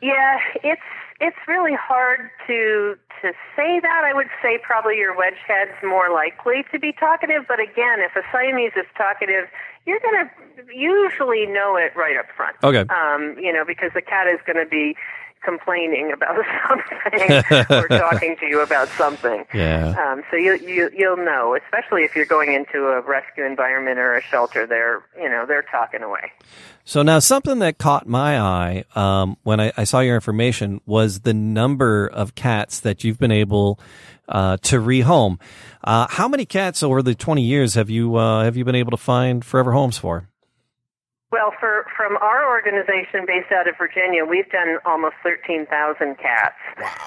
Yeah, it's it's really hard to to say that. I would say probably your wedge head's more likely to be talkative, but again, if a Siamese is talkative, you're going to usually know it right up front. Okay. Um, you know, because the cat is going to be complaining about *laughs* something or *laughs* talking to you about something. Yeah. Um, so you, you you'll know, especially if you're going into a rescue environment or a shelter. They're you know they're talking away. So now something that caught my eye um, when I, I saw your information was the number of cats that you've been able uh, to rehome. Uh, how many cats over the twenty years have you uh, have you been able to find forever homes for? Well, for from our organization based out of Virginia, we've done almost 13,000 cats.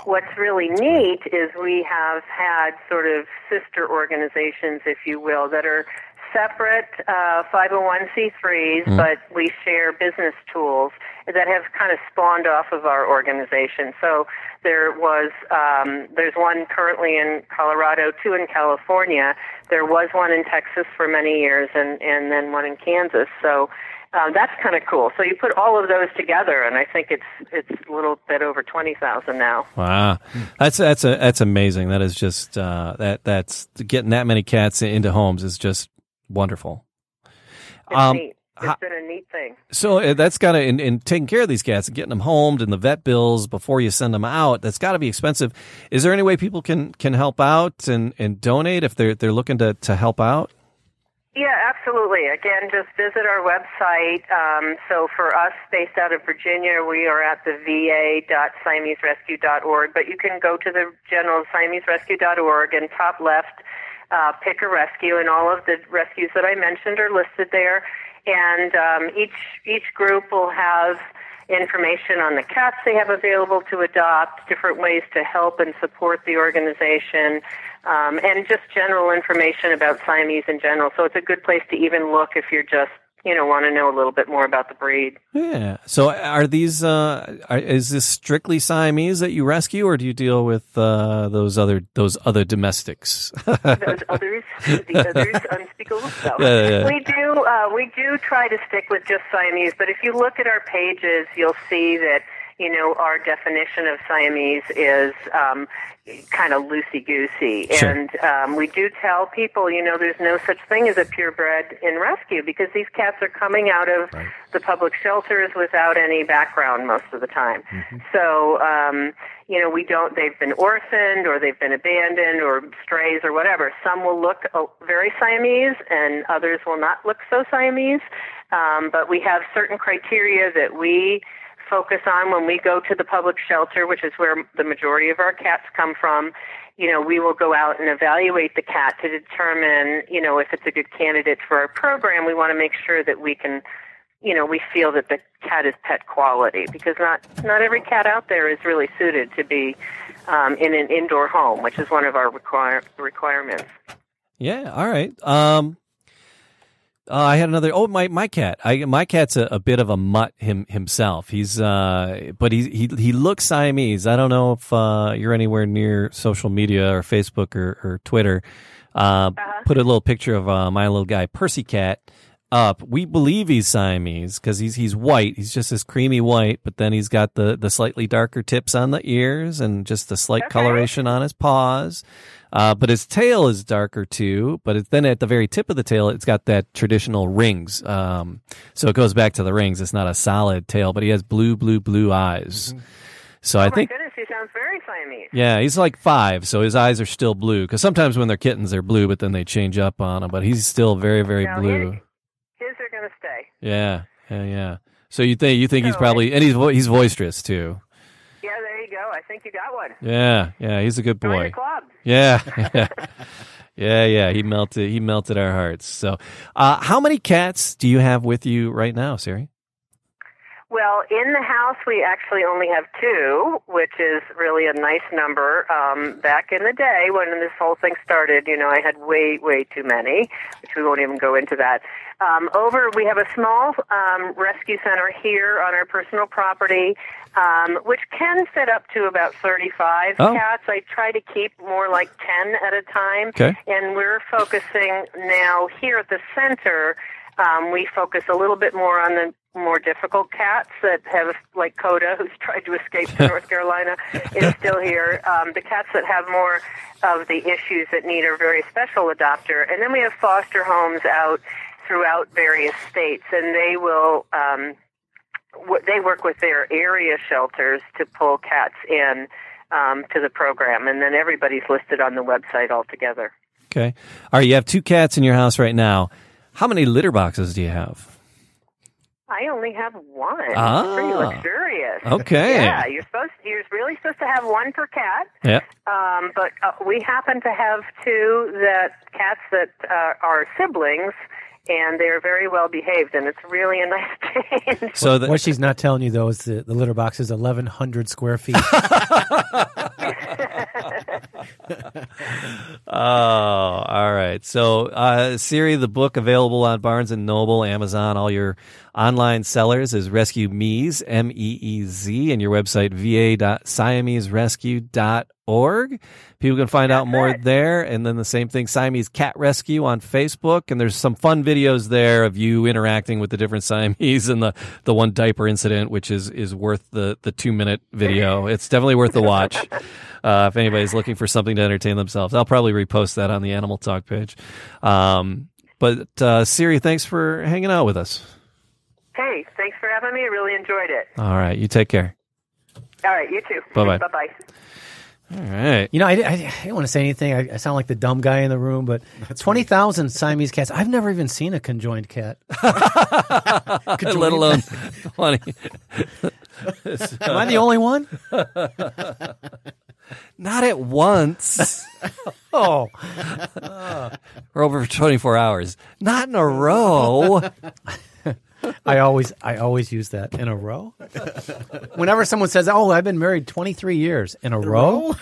What's really neat is we have had sort of sister organizations, if you will, that are separate uh, 501c3s, but we share business tools that have kind of spawned off of our organization. So there was um, there's one currently in Colorado, two in California. There was one in Texas for many years, and and then one in Kansas. So um, that's kind of cool. So you put all of those together, and I think it's it's a little bit over twenty thousand now. Wow, that's that's a that's amazing. That is just uh, that that's getting that many cats into homes is just wonderful. It's Um, neat. It's been a neat thing. So uh, that's got to in, in taking care of these cats and getting them homed and the vet bills before you send them out. That's got to be expensive. Is there any way people can can help out and, and donate if they're they're looking to to help out? Yeah, absolutely. Again, just visit our website. Um, so for us, based out of Virginia, we are at the va.siameserescue.org, but you can go to the general siameserescue.org and top left, uh, pick a rescue, and all of the rescues that I mentioned are listed there. And um, each each group will have information on the cats they have available to adopt, different ways to help and support the organization, um, and just general information about Siamese in general. So it's a good place to even look if you're just, you know, want to know a little bit more about the breed. Yeah. So are these uh are, is this strictly Siamese that you rescue or do you deal with uh those other those other domestics? Those others, the others, unspeakable. *laughs* Yeah, yeah, yeah. We do, uh, we do try to stick with just Siamese, but if you look at our pages, you'll see that you know our definition of Siamese is um, kind of loosey goosey, Sure. and um, we do tell people, you know, there's no such thing as a purebred in rescue because these cats are coming out of the public shelters without any background most of the time. So, um, you know, we don't, they've been orphaned or they've been abandoned or strays or whatever. Some will look uh, very Siamese and others will not look so Siamese. Um, but we have certain criteria that we focus on when we go to the public shelter, which is where the majority of our cats come from. You know, we will go out and evaluate the cat to determine, you know, if it's a good candidate for our program. We want to make sure that we can you know, we feel that the cat is pet quality because not not every cat out there is really suited to be um, in an indoor home, which is one of our require, requirements. Yeah. All right. Um, uh, I had another. Oh, my my cat. I my cat's a, a bit of a mutt him himself. He's uh, but he he he looks Siamese. I don't know if uh, you're anywhere near social media or Facebook or, or Twitter. Uh, Put a little picture of uh, my little guy Percy cat up. We believe he's Siamese because he's he's white. He's just this creamy white, but then he's got the the slightly darker tips on the ears and just the slight coloration on his paws. Uh, but his tail is darker too. But it's then at the very tip of the tail, it's got that traditional rings. Um, so it goes back to the rings. It's not a solid tail, but he has blue, blue, blue eyes. So I oh my think, goodness, he sounds very Siamese. yeah, he's like five, so his eyes are still blue. Because sometimes when they're kittens, they're blue, but then they change up on him. But he's still very, very Now, blue. His, his are going to stay. Yeah, yeah, yeah. So you think you think he's probably and he's vo- he's boisterous too. Yeah, there you go. I think you got one. Yeah, yeah, he's a good boy. Yeah, *laughs* yeah, yeah, yeah. He melted he melted our hearts. So, uh, how many cats do you have with you right now, Siri? Well, in the house, we actually only have two, which is really a nice number. Um, back in the day when this whole thing started, you know, I had way, way too many, which we won't even go into that. Um, over, we have a small um, rescue center here on our personal property, um, which can fit up to about 35 Oh. cats. I try to keep more like 10 at a time. Okay. And we're focusing now here at the center. Um, we focus a little bit more on the more difficult cats that have, like Coda, who's *laughs* tried to escape to North Carolina, is *laughs* still here. Um, the cats that have more of the issues that need a very special adopter. And then we have foster homes out throughout various states, and they will. Um, w- they work with their area shelters to pull cats in um, to the program, and then everybody's listed on the website altogether. Okay. All right. You have two cats in your house right now. How many litter boxes do you have? I only have one. Ah. It's pretty luxurious. Okay. Yeah, you're supposed you're really supposed to have one per cat. Yeah. Um, but uh, we happen to have two that cats that uh, are siblings, and they're very well behaved, and it's really a nice *laughs* change. So the, What she's not telling you though is the, the litter box is 1,100 square feet. *laughs* Oh, all right. So, uh, Siri, the book available on Barnes and Noble, Amazon, all your online sellers is Rescue Meez, M E E Z, and your website, va.siameserescue.org. People can find out more there. And then the same thing, Siamese Cat Rescue on Facebook. And there's some fun videos there of you interacting with the different Siamese and the, the one diaper incident, which is, is worth the, the two minute video. It's definitely worth the watch. *laughs* Uh, if anybody's looking for something to entertain themselves, I'll probably repost that on the Animal Talk page. Um, but uh, Siri, thanks for hanging out with us. hey, thanks for having me. I really enjoyed it. All right, you take care. All right, you too. Bye-bye. Bye bye. All right. You know, I, I, I didn't want to say anything. I, I sound like the dumb guy in the room, but *laughs* 20,000 Siamese cats. I've never even seen a conjoined cat. *laughs* Let alone twenty. Am I the only one? *laughs* Not at once. Oh, We're over for twenty four hours. Not in a row. *laughs* I always, I always use that in a row. *laughs* Whenever someone says, "Oh, I've been married 23 years in a row,"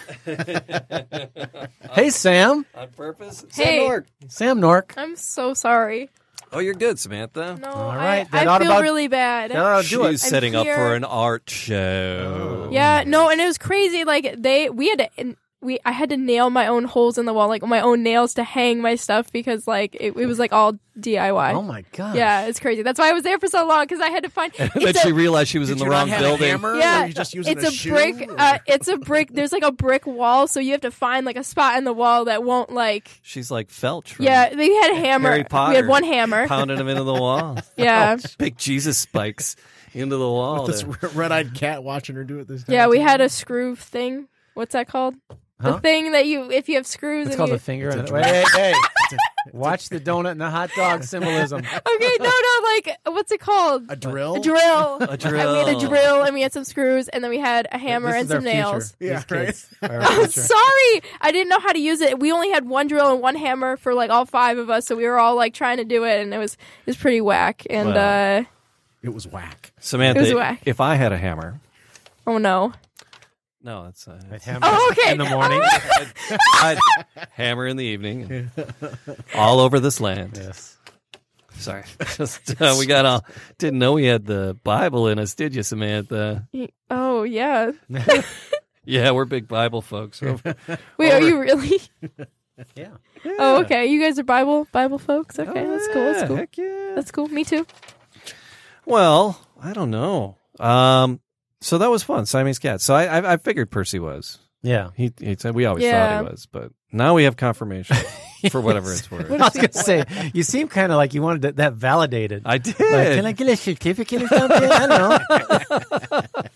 hey Sam, *laughs* On purpose. Hey. Sam Nork. Sam Nork. I'm so sorry. Oh, you're good, Samantha. No, All I, I feel about- really bad. No, no, do it. She's I'm setting up for an art show. Yeah, no, and it was crazy. Like they, we had to, and we, I had to nail my own holes in the wall, like my own nails to hang my stuff because like it, it was like all DIY. Oh my god. Yeah, it's crazy. That's why I was there for so long because I had to find. *laughs* then it's she a- realized she was in the wrong building. Hammer? Yeah, Were you just using it's a, a, shoe? brick. Uh, it's a brick. There's like a brick wall, so you have to find like a spot in the wall that won't like. She's like Filch. Yeah, they had a hammer. Harry Potter. We had one hammer. Pounding him into the wall. *laughs* Yeah, Big Jesus spikes into the wall. this there. *laughs* red-eyed cat watching her do it this time. yeah. We had a screw thing. What's that called? Huh? The thing that you, if you have screws, It's and called you, a finger. and a- Wait, hey, hey. *laughs* Watch the donut and the hot dog *laughs* symbolism. Okay, no, no, like what's it called? a drill. A drill. A drill. And we had a drill, and we had some screws, and then we had a hammer This and is our some nails. future. Yeah, right. kids are *laughs* our I'm sorry, I didn't know how to use it. We only had one drill and one hammer for like all five of us, so we were all like trying to do it, and it was it was pretty whack. And Wow. uh, It was whack. Samantha, It was whack. if I had a hammer, oh no, no, it's, uh, I'd hammer Oh, okay. In the morning. *laughs* I'd hammer in the evening, *laughs* all over this land. yes. Sorry, *laughs* just uh, we got all didn't know we had the Bible in us, did you, Samantha? oh yeah. Yeah, we're big Bible folks. We're- Wait, are you really? Yeah. Oh, okay. You guys are Bible Bible folks. Okay, that's cool. That's cool. Heck yeah. That's cool. Me too. Well, I don't know. Um, so that was fun, Siamese cat. So I, I, I figured Percy was. Yeah. He, he said we always Yeah. thought he was, but now we have confirmation *laughs* for whatever it's worth. I was gonna say you seem kind of like you wanted that, that validated. I did. Like, can I get a certificate or something? I don't know. *laughs*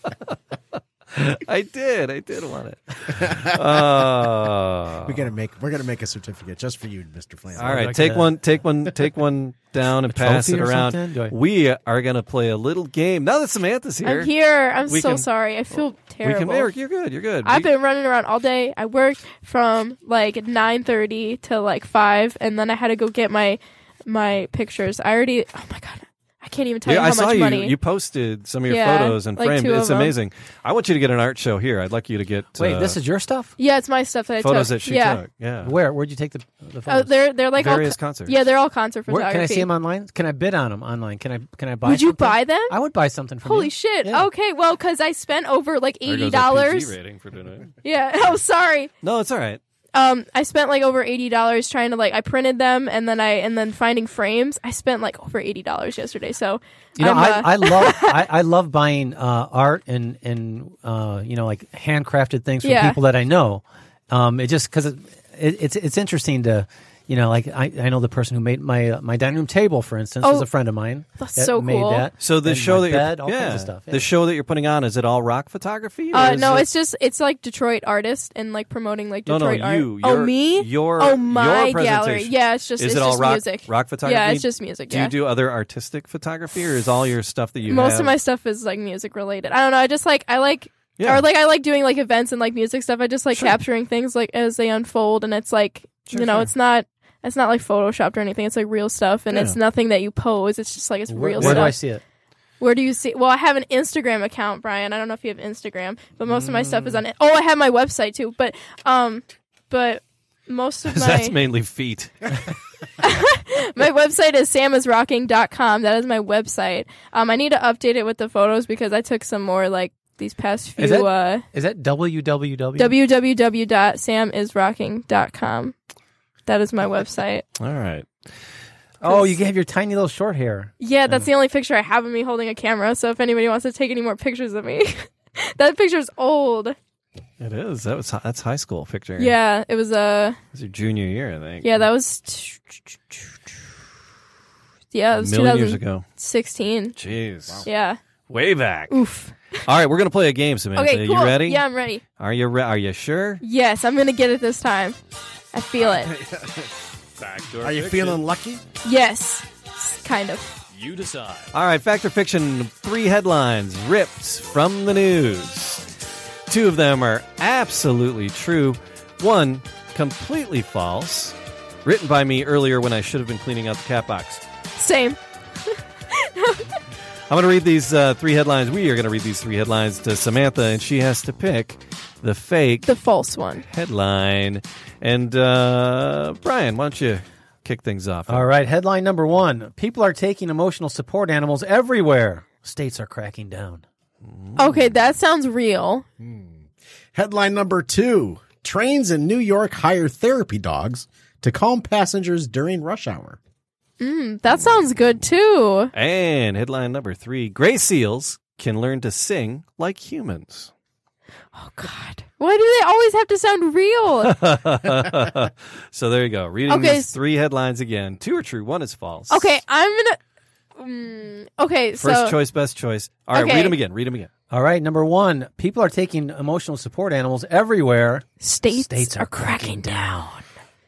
I did. I did want it. *laughs* Uh, We're gonna make we're gonna make a certificate just for you, Mister Flanagan. all right, like take a- one, take one, take one down and *laughs* pass it around. I- We are going to play a little game now that Samantha's here. I'm here. I'm so can- sorry. I feel We terrible. can. Eric, you're good. You're good. I've We- been running around all day. I worked from like nine thirty to like five, and then I had to go get my my pictures. I already. Oh my god. I can't even tell Yeah, you I how saw much you. money. You posted some of your Yeah, photos and like framed. two of It's them. amazing. I want you to get an art show here. I'd like you to get Wait, uh, this is your stuff? yeah, it's my stuff that I photos took. that she yeah. took. Yeah, Where? Where'd you take the, the Oh, photos? they're they're like various all, concerts. Yeah, they're all concert Where, photography. can I see them online? Can I bid on them online? Can I can I buy? Would you buy them? I would buy something from Holy you. shit! Yeah. Okay, well, because I spent over like There eighty goes our dollars. PG rating for tonight. Yeah. *laughs* Oh, sorry. No, it's all right. Um, I spent like over eighty dollars trying to like I printed them and then I and then finding frames. I spent like over eighty dollars yesterday. So You know, I'm, I, uh, I love *laughs* I, I love buying uh, art and and uh, you know like handcrafted things from Yeah. people that I know. Um, it just because it, it, it's it's interesting to you know like I, I know the person who made my uh, my dining room table for instance is Oh, a friend of mine. that's that so made cool. That. So the And show my that bed, you're all yeah, kinds of stuff. yeah. the show that you're putting on is it all rock photography? or Uh, is no, it- it's just it's like Detroit artists and like promoting like No, no, Detroit art. you, oh your- me? your- oh my your gallery. presentation. Yeah, it's just is it's it all just rock music. rock photography? Yeah, it's just music. Do yeah. you do other artistic photography, or is all your stuff that you Most have? of my stuff is like music related. I don't know. I just like I like Yeah. or like I like doing like events and like music stuff. I just like Sure. capturing things like as they unfold, and it's like Sure, you know, sure. it's not it's not like photoshopped or anything. It's like real stuff, and it's nothing that you pose. It's just like it's where, real where do I see it? Where do you see? Well, I have an Instagram account, Brian. I don't know if you have Instagram, but most of my stuff Mm. is on it. Oh, I have my website too, but um, but most of *laughs* my That's mainly feet. *laughs* *laughs* my website is samasrocking.com. That is my website. Um, I need to update it with the photos because I took some more like these past few. Is that- uh, Is that www? www.samisrocking.com. That is my website. *laughs* All right. oh, you have your tiny little short hair. Yeah, that's the only picture I have of me holding a camera. So if anybody wants to take any more pictures of me, *laughs* that picture's old. It is. That was that's high school picture. Yeah, it was a. uh It's your junior year, I think. yeah, that was yeah, it a was million years ago. 2016. Jeez, Yeah. way back. Oof. All right, we're gonna play a game, Samantha. Okay, cool. You ready? Yeah, I'm ready. Are you? Re- are you sure? Yes, I'm gonna get it this time. I feel it. *laughs* Are you feeling lucky? Yes, kind of. You decide. All right, fact or fiction. Three headlines ripped from the news. Two of them are absolutely true. One completely false. Written by me earlier when I should have been cleaning out the cat box. Same. I'm going to read these uh, three headlines. We are going to read these three headlines to Samantha, and she has to pick the fake The false one. headline. And uh, Brian, why don't you kick things off? All right, headline number one: People are taking emotional support animals everywhere. States are cracking down. Mm. Okay, that sounds real. Hmm. Headline number two Trains in New York hire therapy dogs to calm passengers during rush hour. Mm, that sounds good too. And headline number three: Gray seals can learn to sing like humans. Oh God, why do they always have to sound real? *laughs* so there you go. Reading Okay, these three headlines again. Two are true. One is false. Okay, I'm gonna. Mm, okay, First so choice, best choice. All right, Okay. read them again. Read them again. All right, number one: People are taking emotional support animals everywhere. states, States are are cracking down.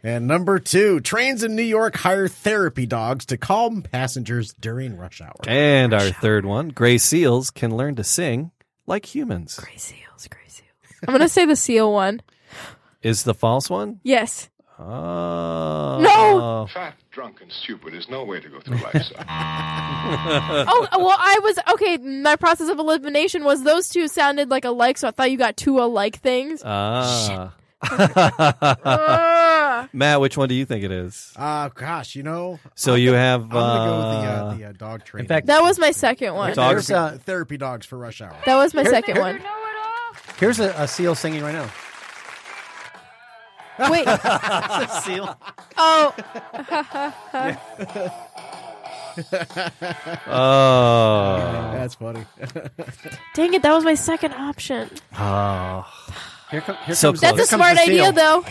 And number two Trains in New York hire therapy dogs to calm passengers during rush hour. And our third one: Gray seals can learn to sing like humans. Gray seals, gray seals. I'm gonna say the seal one. Is the false one? Yes. Oh No! Fat, drunk, and stupid is no way to go through life, son. *laughs* oh well, I was okay. My process of elimination was those two sounded like alike, so I thought you got two alike things. Ah. *laughs* Ugh. Matt, which one do you think it is? Uh, gosh, you know. So I'm you gonna- have, I'm going to go with the, uh, uh, the uh, dog training. In fact, that was my second one. Dog- there's a therapy dogs for rush hour. That was my second one. here's a, a seal singing right now. Wait. *laughs* *laughs* seal. Oh, *laughs* Oh. That's funny. dang it! That was my second option. oh. Here, come, here So comes close. That's a here smart idea, seal. though.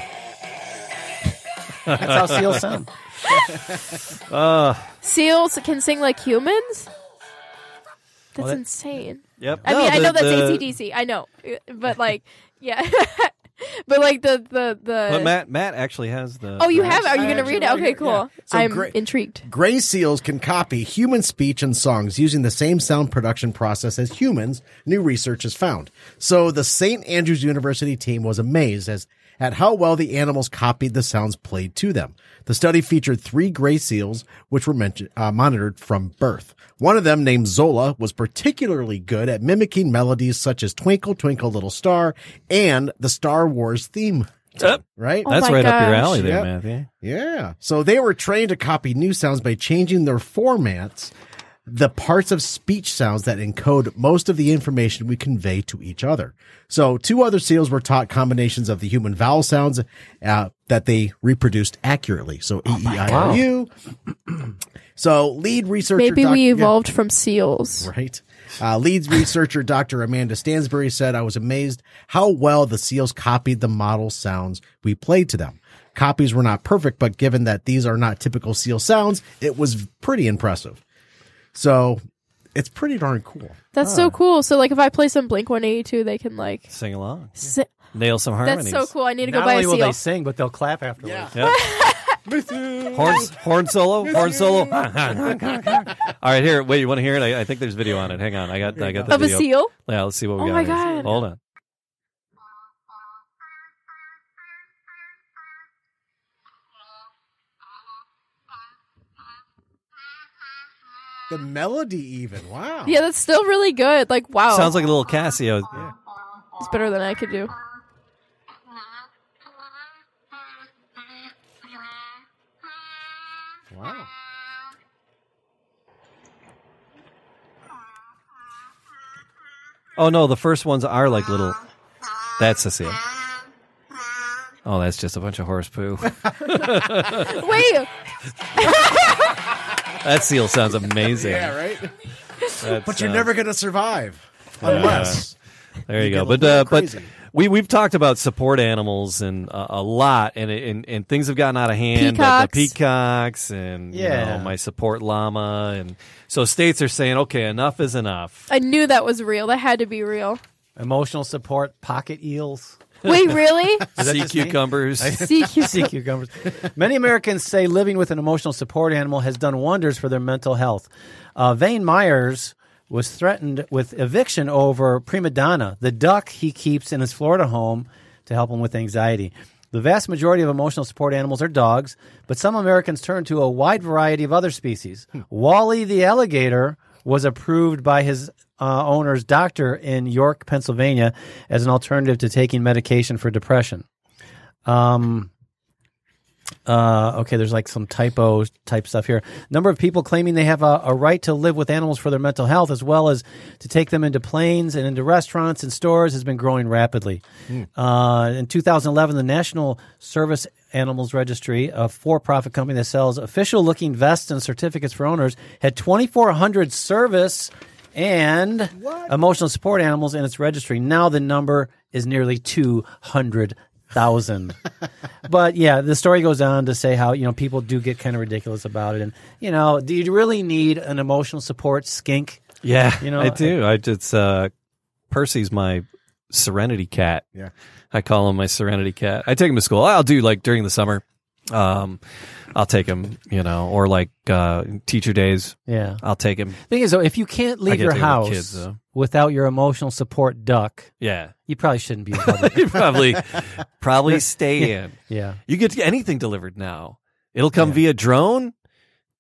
That's how seals sound. *laughs* Uh, Seals can sing like humans. That's Well, that- insane. yep. I No, mean, I the- know that's the- ACDC. I know, but like, yeah. *laughs* but like the the the. But Matt Matt actually has the. oh, you the- have? Are you I going to actually read it? right Okay, here, cool. yeah. So I'm great- intrigued. Gray seals can copy human speech and songs using the same sound production process as humans, new research has found. So the St. Andrews University team was amazed as at how well the animals copied the sounds played to them. The study featured three gray seals, which were mentioned, uh, monitored from birth. One of them, named Zola, was particularly good at mimicking melodies such as Twinkle, Twinkle, Little Star and the Star Wars theme. Uh, Right? Oh That's my right up your alley there, Yep. Matthew. Yeah. So they were trained to copy new sounds by changing their formants, the parts of speech sounds that encode most of the information we convey to each other. So two other seals were taught combinations of the human vowel sounds uh, that they reproduced accurately. So E, E, I, O, U. *clears throat* So lead researcher. Maybe doc- we yeah. evolved from seals. Right. Uh, leads researcher Dr. Amanda Stansbury said, I was amazed how well the seals copied the model sounds we played to them. Copies were not perfect, but given that these are not typical seal sounds, it was pretty impressive. So it's pretty darn cool. That's so ah. cool. So like if I play some Blink 182, they can like. Sing along. Si- Nail some harmonies. That's so cool. I need to go Not buy only a will seal. they sing, but they'll clap afterwards. Yep. *laughs* horn, horn solo, horn solo. *laughs* All right, here. Wait, you want to hear it? I, I think there's video on it. Hang on, I got, I got the Of a video. seal? Yeah, let's see what we got. Oh got. my here. God. Hold on. The melody, even. Wow. Yeah, that's still really good. Like wow, Sounds like a little Casio. it's better than I could do. Wow. Oh no, the first ones are like little. That's a seal. Oh, that's just a bunch of horse poo. *laughs* Wait, *laughs* that seal sounds *laughs* amazing. Yeah, right? That's, But you're uh, never going to survive unless. There you, You go. But uh, but crazy. we we've talked about support animals and uh, a lot, and, it- and and things have gotten out of hand. The- Peacocks. The, peacocks and you Yeah. know, my support llama, and so states are saying, okay, enough is enough. I knew that was real. That had to be real. Emotional support, pocket eels. Wait, really? that Sea cucumbers. *laughs* Sea cucumber. sea cucumbers. Many Americans say living with an emotional support animal has done wonders for their mental health. Uh, Vane Myers was threatened with eviction over Prima Donna, the duck he keeps in his Florida home to help him with anxiety. The vast majority of emotional support animals are dogs, but some Americans turn to a wide variety of other species. Wally the alligator was approved by his uh, owner's doctor in York, Pennsylvania, as an alternative to taking medication for depression. Um, uh, okay, there's like some typo type stuff here. Number of people claiming they have a, a right to live with animals for their mental health, as well as to take them into planes and into restaurants and stores, has been growing rapidly. Uh, in 2011, the National Service Animals Registry, a for-profit company that sells official-looking vests and certificates for owners, had 2,400 service and emotional support animals in its registry. Now the number is nearly 200,000. *laughs* but yeah, the story goes on to say how, you know, people do get kind of ridiculous about it. And, you know, do you really need an emotional support skink? Yeah, You know, I do. I just uh, Percy's my Serenity cat. Yeah. I call him my Serenity cat. I take him to school. I'll do like during the summer. Um, I'll take him, you know, or like uh, teacher days. Yeah. I'll take him. Thing is, though, if you can't leave your to go with house kids, though. without your emotional support duck, Yeah, you probably shouldn't be in public. *laughs* you probably probably *laughs* stay in. yeah. You get anything delivered now. It'll come via drone,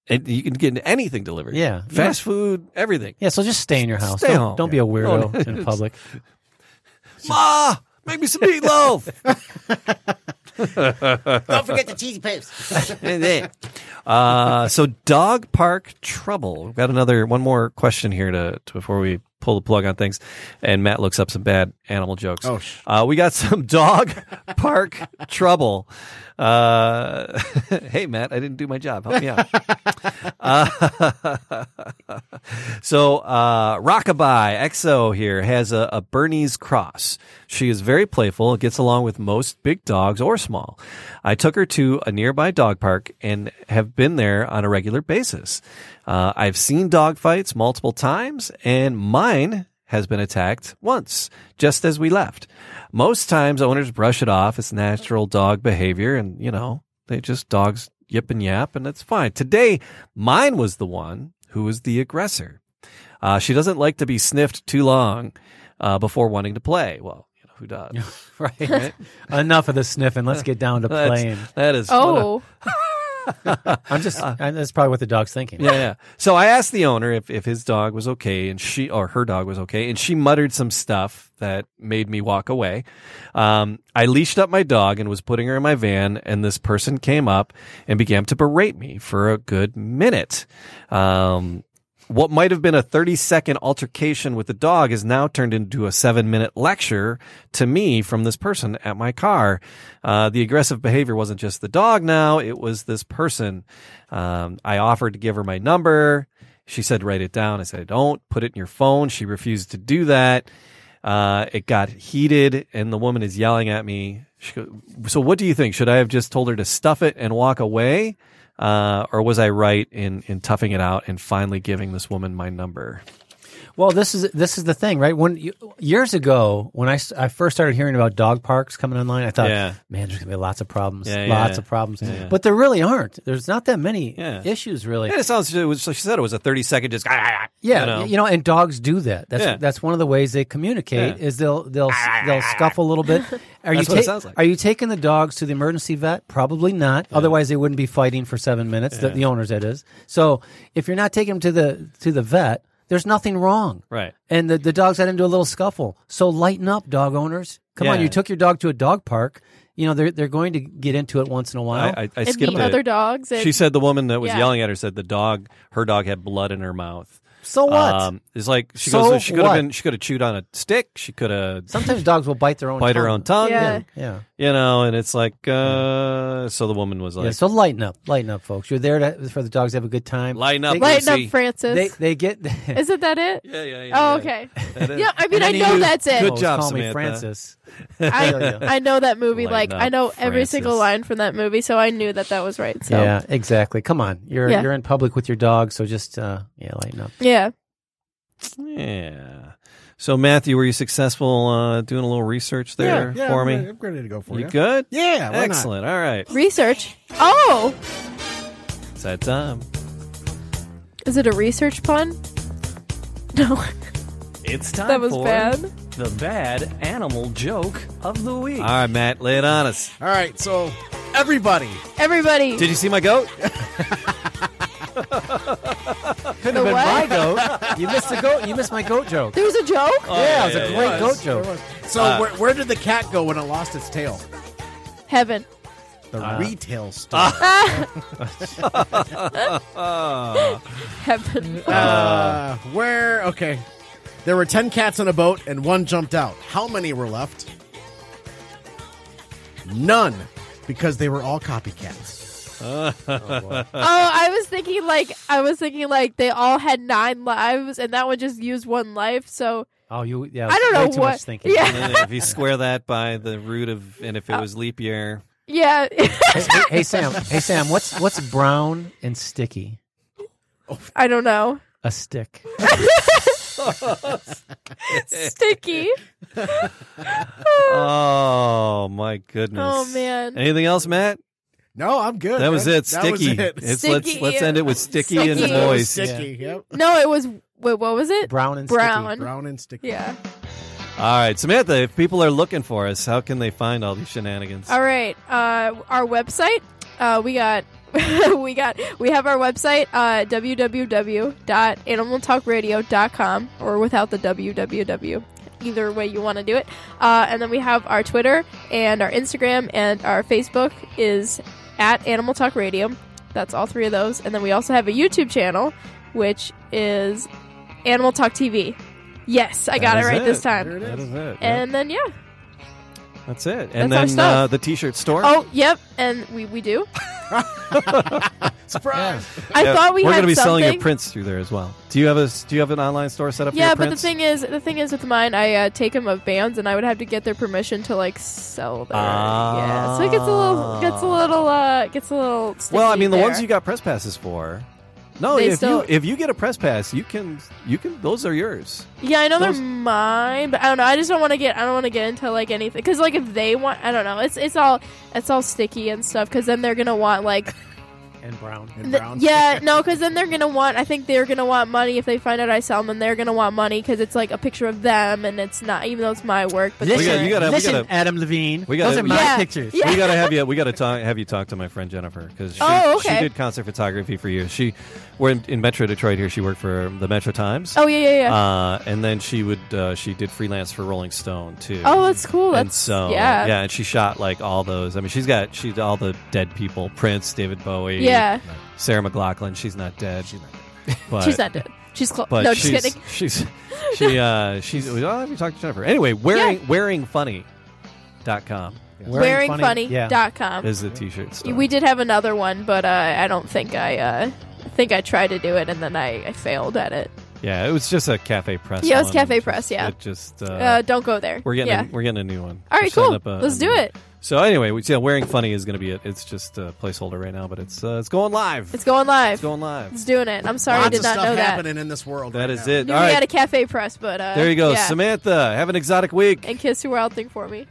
and you can get anything delivered. Yeah. fast food, everything. Yeah, so just stay in your house. Stay don't, home. don't be a weirdo in *laughs* public. Ma, make me some meatloaf. Don't forget the cheesy pipes. *laughs* uh, so dog park trouble. We've got another one more question here to, to before we pull the plug on things. And Matt looks up some bad animal jokes. Oh, sh- uh, we got some *laughs* dog park trouble. Uh, *laughs* hey Matt, I didn't do my job. Help me out. *laughs* uh, *laughs* so uh, Rockabye XO here has a, a Bernese cross. She is very playful, gets along with most big dogs or small. I took her to a nearby dog park and have been there on a regular basis. Uh, I've seen dog fights multiple times, and mine has been attacked once, just as we left. Most times owners brush it off as natural dog behavior and, you know, they just dogs yip and yap and it's fine. Today, mine was the one who was the aggressor. Uh, she doesn't like to be sniffed too long uh, before wanting to play. Well, you know, who does? *laughs* *laughs* right. Enough of the sniffing. Let's get down to playing. That is what a- Oh, *laughs* I'm just. I, *laughs* that's probably what the dog's thinking. yeah, yeah. So I asked the owner if, if his dog was okay and she or her dog was okay, and she muttered some stuff that made me walk away. Um, I leashed up my dog and was putting her in my van, and this person came up and began to berate me for a good minute. Um, what might have been a 30 second altercation with the dog has now turned into a seven minute lecture to me from this person at my car. Uh, the aggressive behavior wasn't just the dog now, it was this person. Um, I offered to give her my number. She said, write it down. I said, don't put it in your phone. She refused to do that. Uh, it got heated and the woman is yelling at me. She so what do you think? Should I have just told her to stuff it and walk away? Uh, or was I right in, in toughing it out and finally giving this woman my number? Well, this is this is the thing, right? When you, years ago, when I, I first started hearing about dog parks coming online, I thought, Yeah. man, there's gonna be lots of problems, Yeah, lots yeah. of problems. But there really aren't. There's not that many Yeah. issues, really. And it sounds, it was, she said it was a 30 second just, ah, ah, ah, Yeah, you know. and dogs do that. That's Yeah. that's one of the ways they communicate Yeah. is they'll they'll they'll scuffle a little bit. Are *laughs* That's you what it sounds like. Are you taking the dogs to the emergency vet? Probably not. Otherwise, they wouldn't be fighting for seven minutes. The, the owners, that is. So if you're not taking them to the to the vet, there's nothing wrong. Right. And the, the dogs got into a little scuffle. So lighten up, dog owners. Come on, you took your dog to a dog park. You know they're they're going to get into it once in a while. I, I, I and skipped meet it. other dogs. And, She said the woman that was Yeah. yelling at her said the dog, her dog had blood in her mouth. So what? Um, it's like she So goes. She could have what? been. She could have chewed on a stick. She could have Sometimes dogs will bite their own bite her tongue. own tongue. Yeah. Yeah. you know, and it's like. uh So the woman was like, yeah, so lighten up, lighten up, folks. You're there to, for the dogs to have a good time. "Lighten up, They- Lighten Lucy." up, Francis. They they get. Isn't that it? *laughs* Yeah, yeah, yeah. Oh, okay. That is- Yeah, I mean, I know you- that's it. Good job, call me Samantha. Francis. *laughs* I, I know that movie. Lighten Like up, I know every single line from that movie, so I knew that that was right. So Yeah, exactly. Come on, you're Yeah. you're in public with your dog, so just uh, yeah, lighten up. yeah. Yeah. So Matthew, were you successful uh, doing a little research there yeah, for I'm me? ready- I'm ready to go for you you. good? Yeah, why not? Excellent. All right. Research. Oh, It's that time. is it a research pun? No, It's time that was for bad. The bad animal joke of the week. All right, Matt, lay it on us. All right, so everybody, Everybody. Did you see my goat? *laughs* Couldn't The have been what? my goat. You missed the goat. You missed my goat joke. There was a joke. yeah, it was yeah, a yeah, great yeah. goat joke. so Uh, where, where did the cat go when it lost its tail? Heaven. The Uh, retail *laughs* store. *laughs* Heaven. Uh, where? Okay, there were ten cats on a boat and one jumped out. How many were left? None, because they were all copycats. *laughs* oh, I was thinking like I was thinking like they all had nine lives, and that one just used one life. So Oh, you yeah. I don't know too what. much thinking. Yeah, And if you square that by the root of, and if it uh, was leap year, yeah. *laughs* Hey, hey, hey, Sam. Hey Sam. What's what's brown and sticky? I don't know. A stick. *laughs* Sticky. oh my goodness! Oh man. Anything else, Matt? No, I'm good. That was man. it. That was Sticky. it. It's, let's Sticky. let's end it with sticky, and Sticky. moist. Sticky. Yep. No, it was. Wait, what was it? Brown and Brown. Brown and sticky. Yeah. All right, Samantha. If people are looking for us, how can they find all these shenanigans? All right. Uh, our website. Uh, we got. *laughs* we got. We have our website. Uh, www.animaltalkradio.com or without the www. Either way you want to do it. Uh, and then we have our Twitter and our Instagram and our Facebook is at Animal Talk Radio. That's all three of those. And then we also have a YouTube channel, which is Animal Talk TV. Yes, I got it it right this There time. it That is. it. And then yeah. That's it. And That's then uh, the T-shirt store. Oh, yep, and we, we do. *laughs* *laughs* Surprise! I Yeah, thought we we're had gonna be selling your something. prints through there as well. Do you have a Do you have an online store set up? for Yeah, your but the prints? thing is, the thing is with mine, I uh, take them of bands, and I would have to get their permission to like sell their. yeah, so it gets a little, gets a little, uh, gets a little. Well, I sticky mean, the there. ones you got press passes for, No, they if still. you if you get a press pass, you can you can those are yours. yeah, I know those- they're mine, but I don't know. I just don't want to get. I don't want to get into like anything because like if they want, I don't know. It's it's all it's all sticky and stuff because then they're gonna want like And brown. And Th- Brown. yeah, *laughs* no, because then they're gonna want. I think they're gonna want money if they find out I sell them. And they're gonna want money because it's like a picture of them, and it's not even though it's my work. But We Listen, got- they're- you gotta- we listen, gotta- Adam Levine. we gotta- Those are my gotta- pictures. Yeah. We gotta have *laughs* you. We gotta talk. Have you talk to my friend Jennifer because she, Oh, she did concert photography for years. She, we're in, in Metro Detroit here. She worked for the Metro Times. oh yeah, yeah, yeah. Uh, and then she would uh, she did freelance for Rolling Stone too. oh, that's cool. and That's so yeah, yeah, and she shot like all those. I mean, she's got she's all the dead people: Prince, David Bowie, yeah. Sarah McLachlan. She's not dead. She's not dead. But, She's not dead. She's close. But No, just she's, kidding. She's *laughs* she uh she's. Well, have you talked to Jennifer? Anyway, wearing wearing funny. Dot com Yeah. Wearingfunny.com. is the t-shirt store. We did have another one, but uh, I don't think I. Uh, I think I tried to do it and then I, I failed at it. Yeah, it was just a cafe press. Yeah, it was one. Cafe Just- Press, yeah. it just uh, Uh, don't go there. we're getting yeah. a, we're getting a new one. All We're cool. up a- Let's a do new- it. So anyway, we, yeah, wearing funny is going to be it. It's just a placeholder right now, but it's uh, it's going live. It's going live. It's going live. It's doing it. I'm sorry Lots I did of not stuff know that. happening in this world. That right is now. it. Knew All we right, had a CafePress, but uh, there you go, yeah. Samantha. Have an exotic week. And kiss your wild thing for me.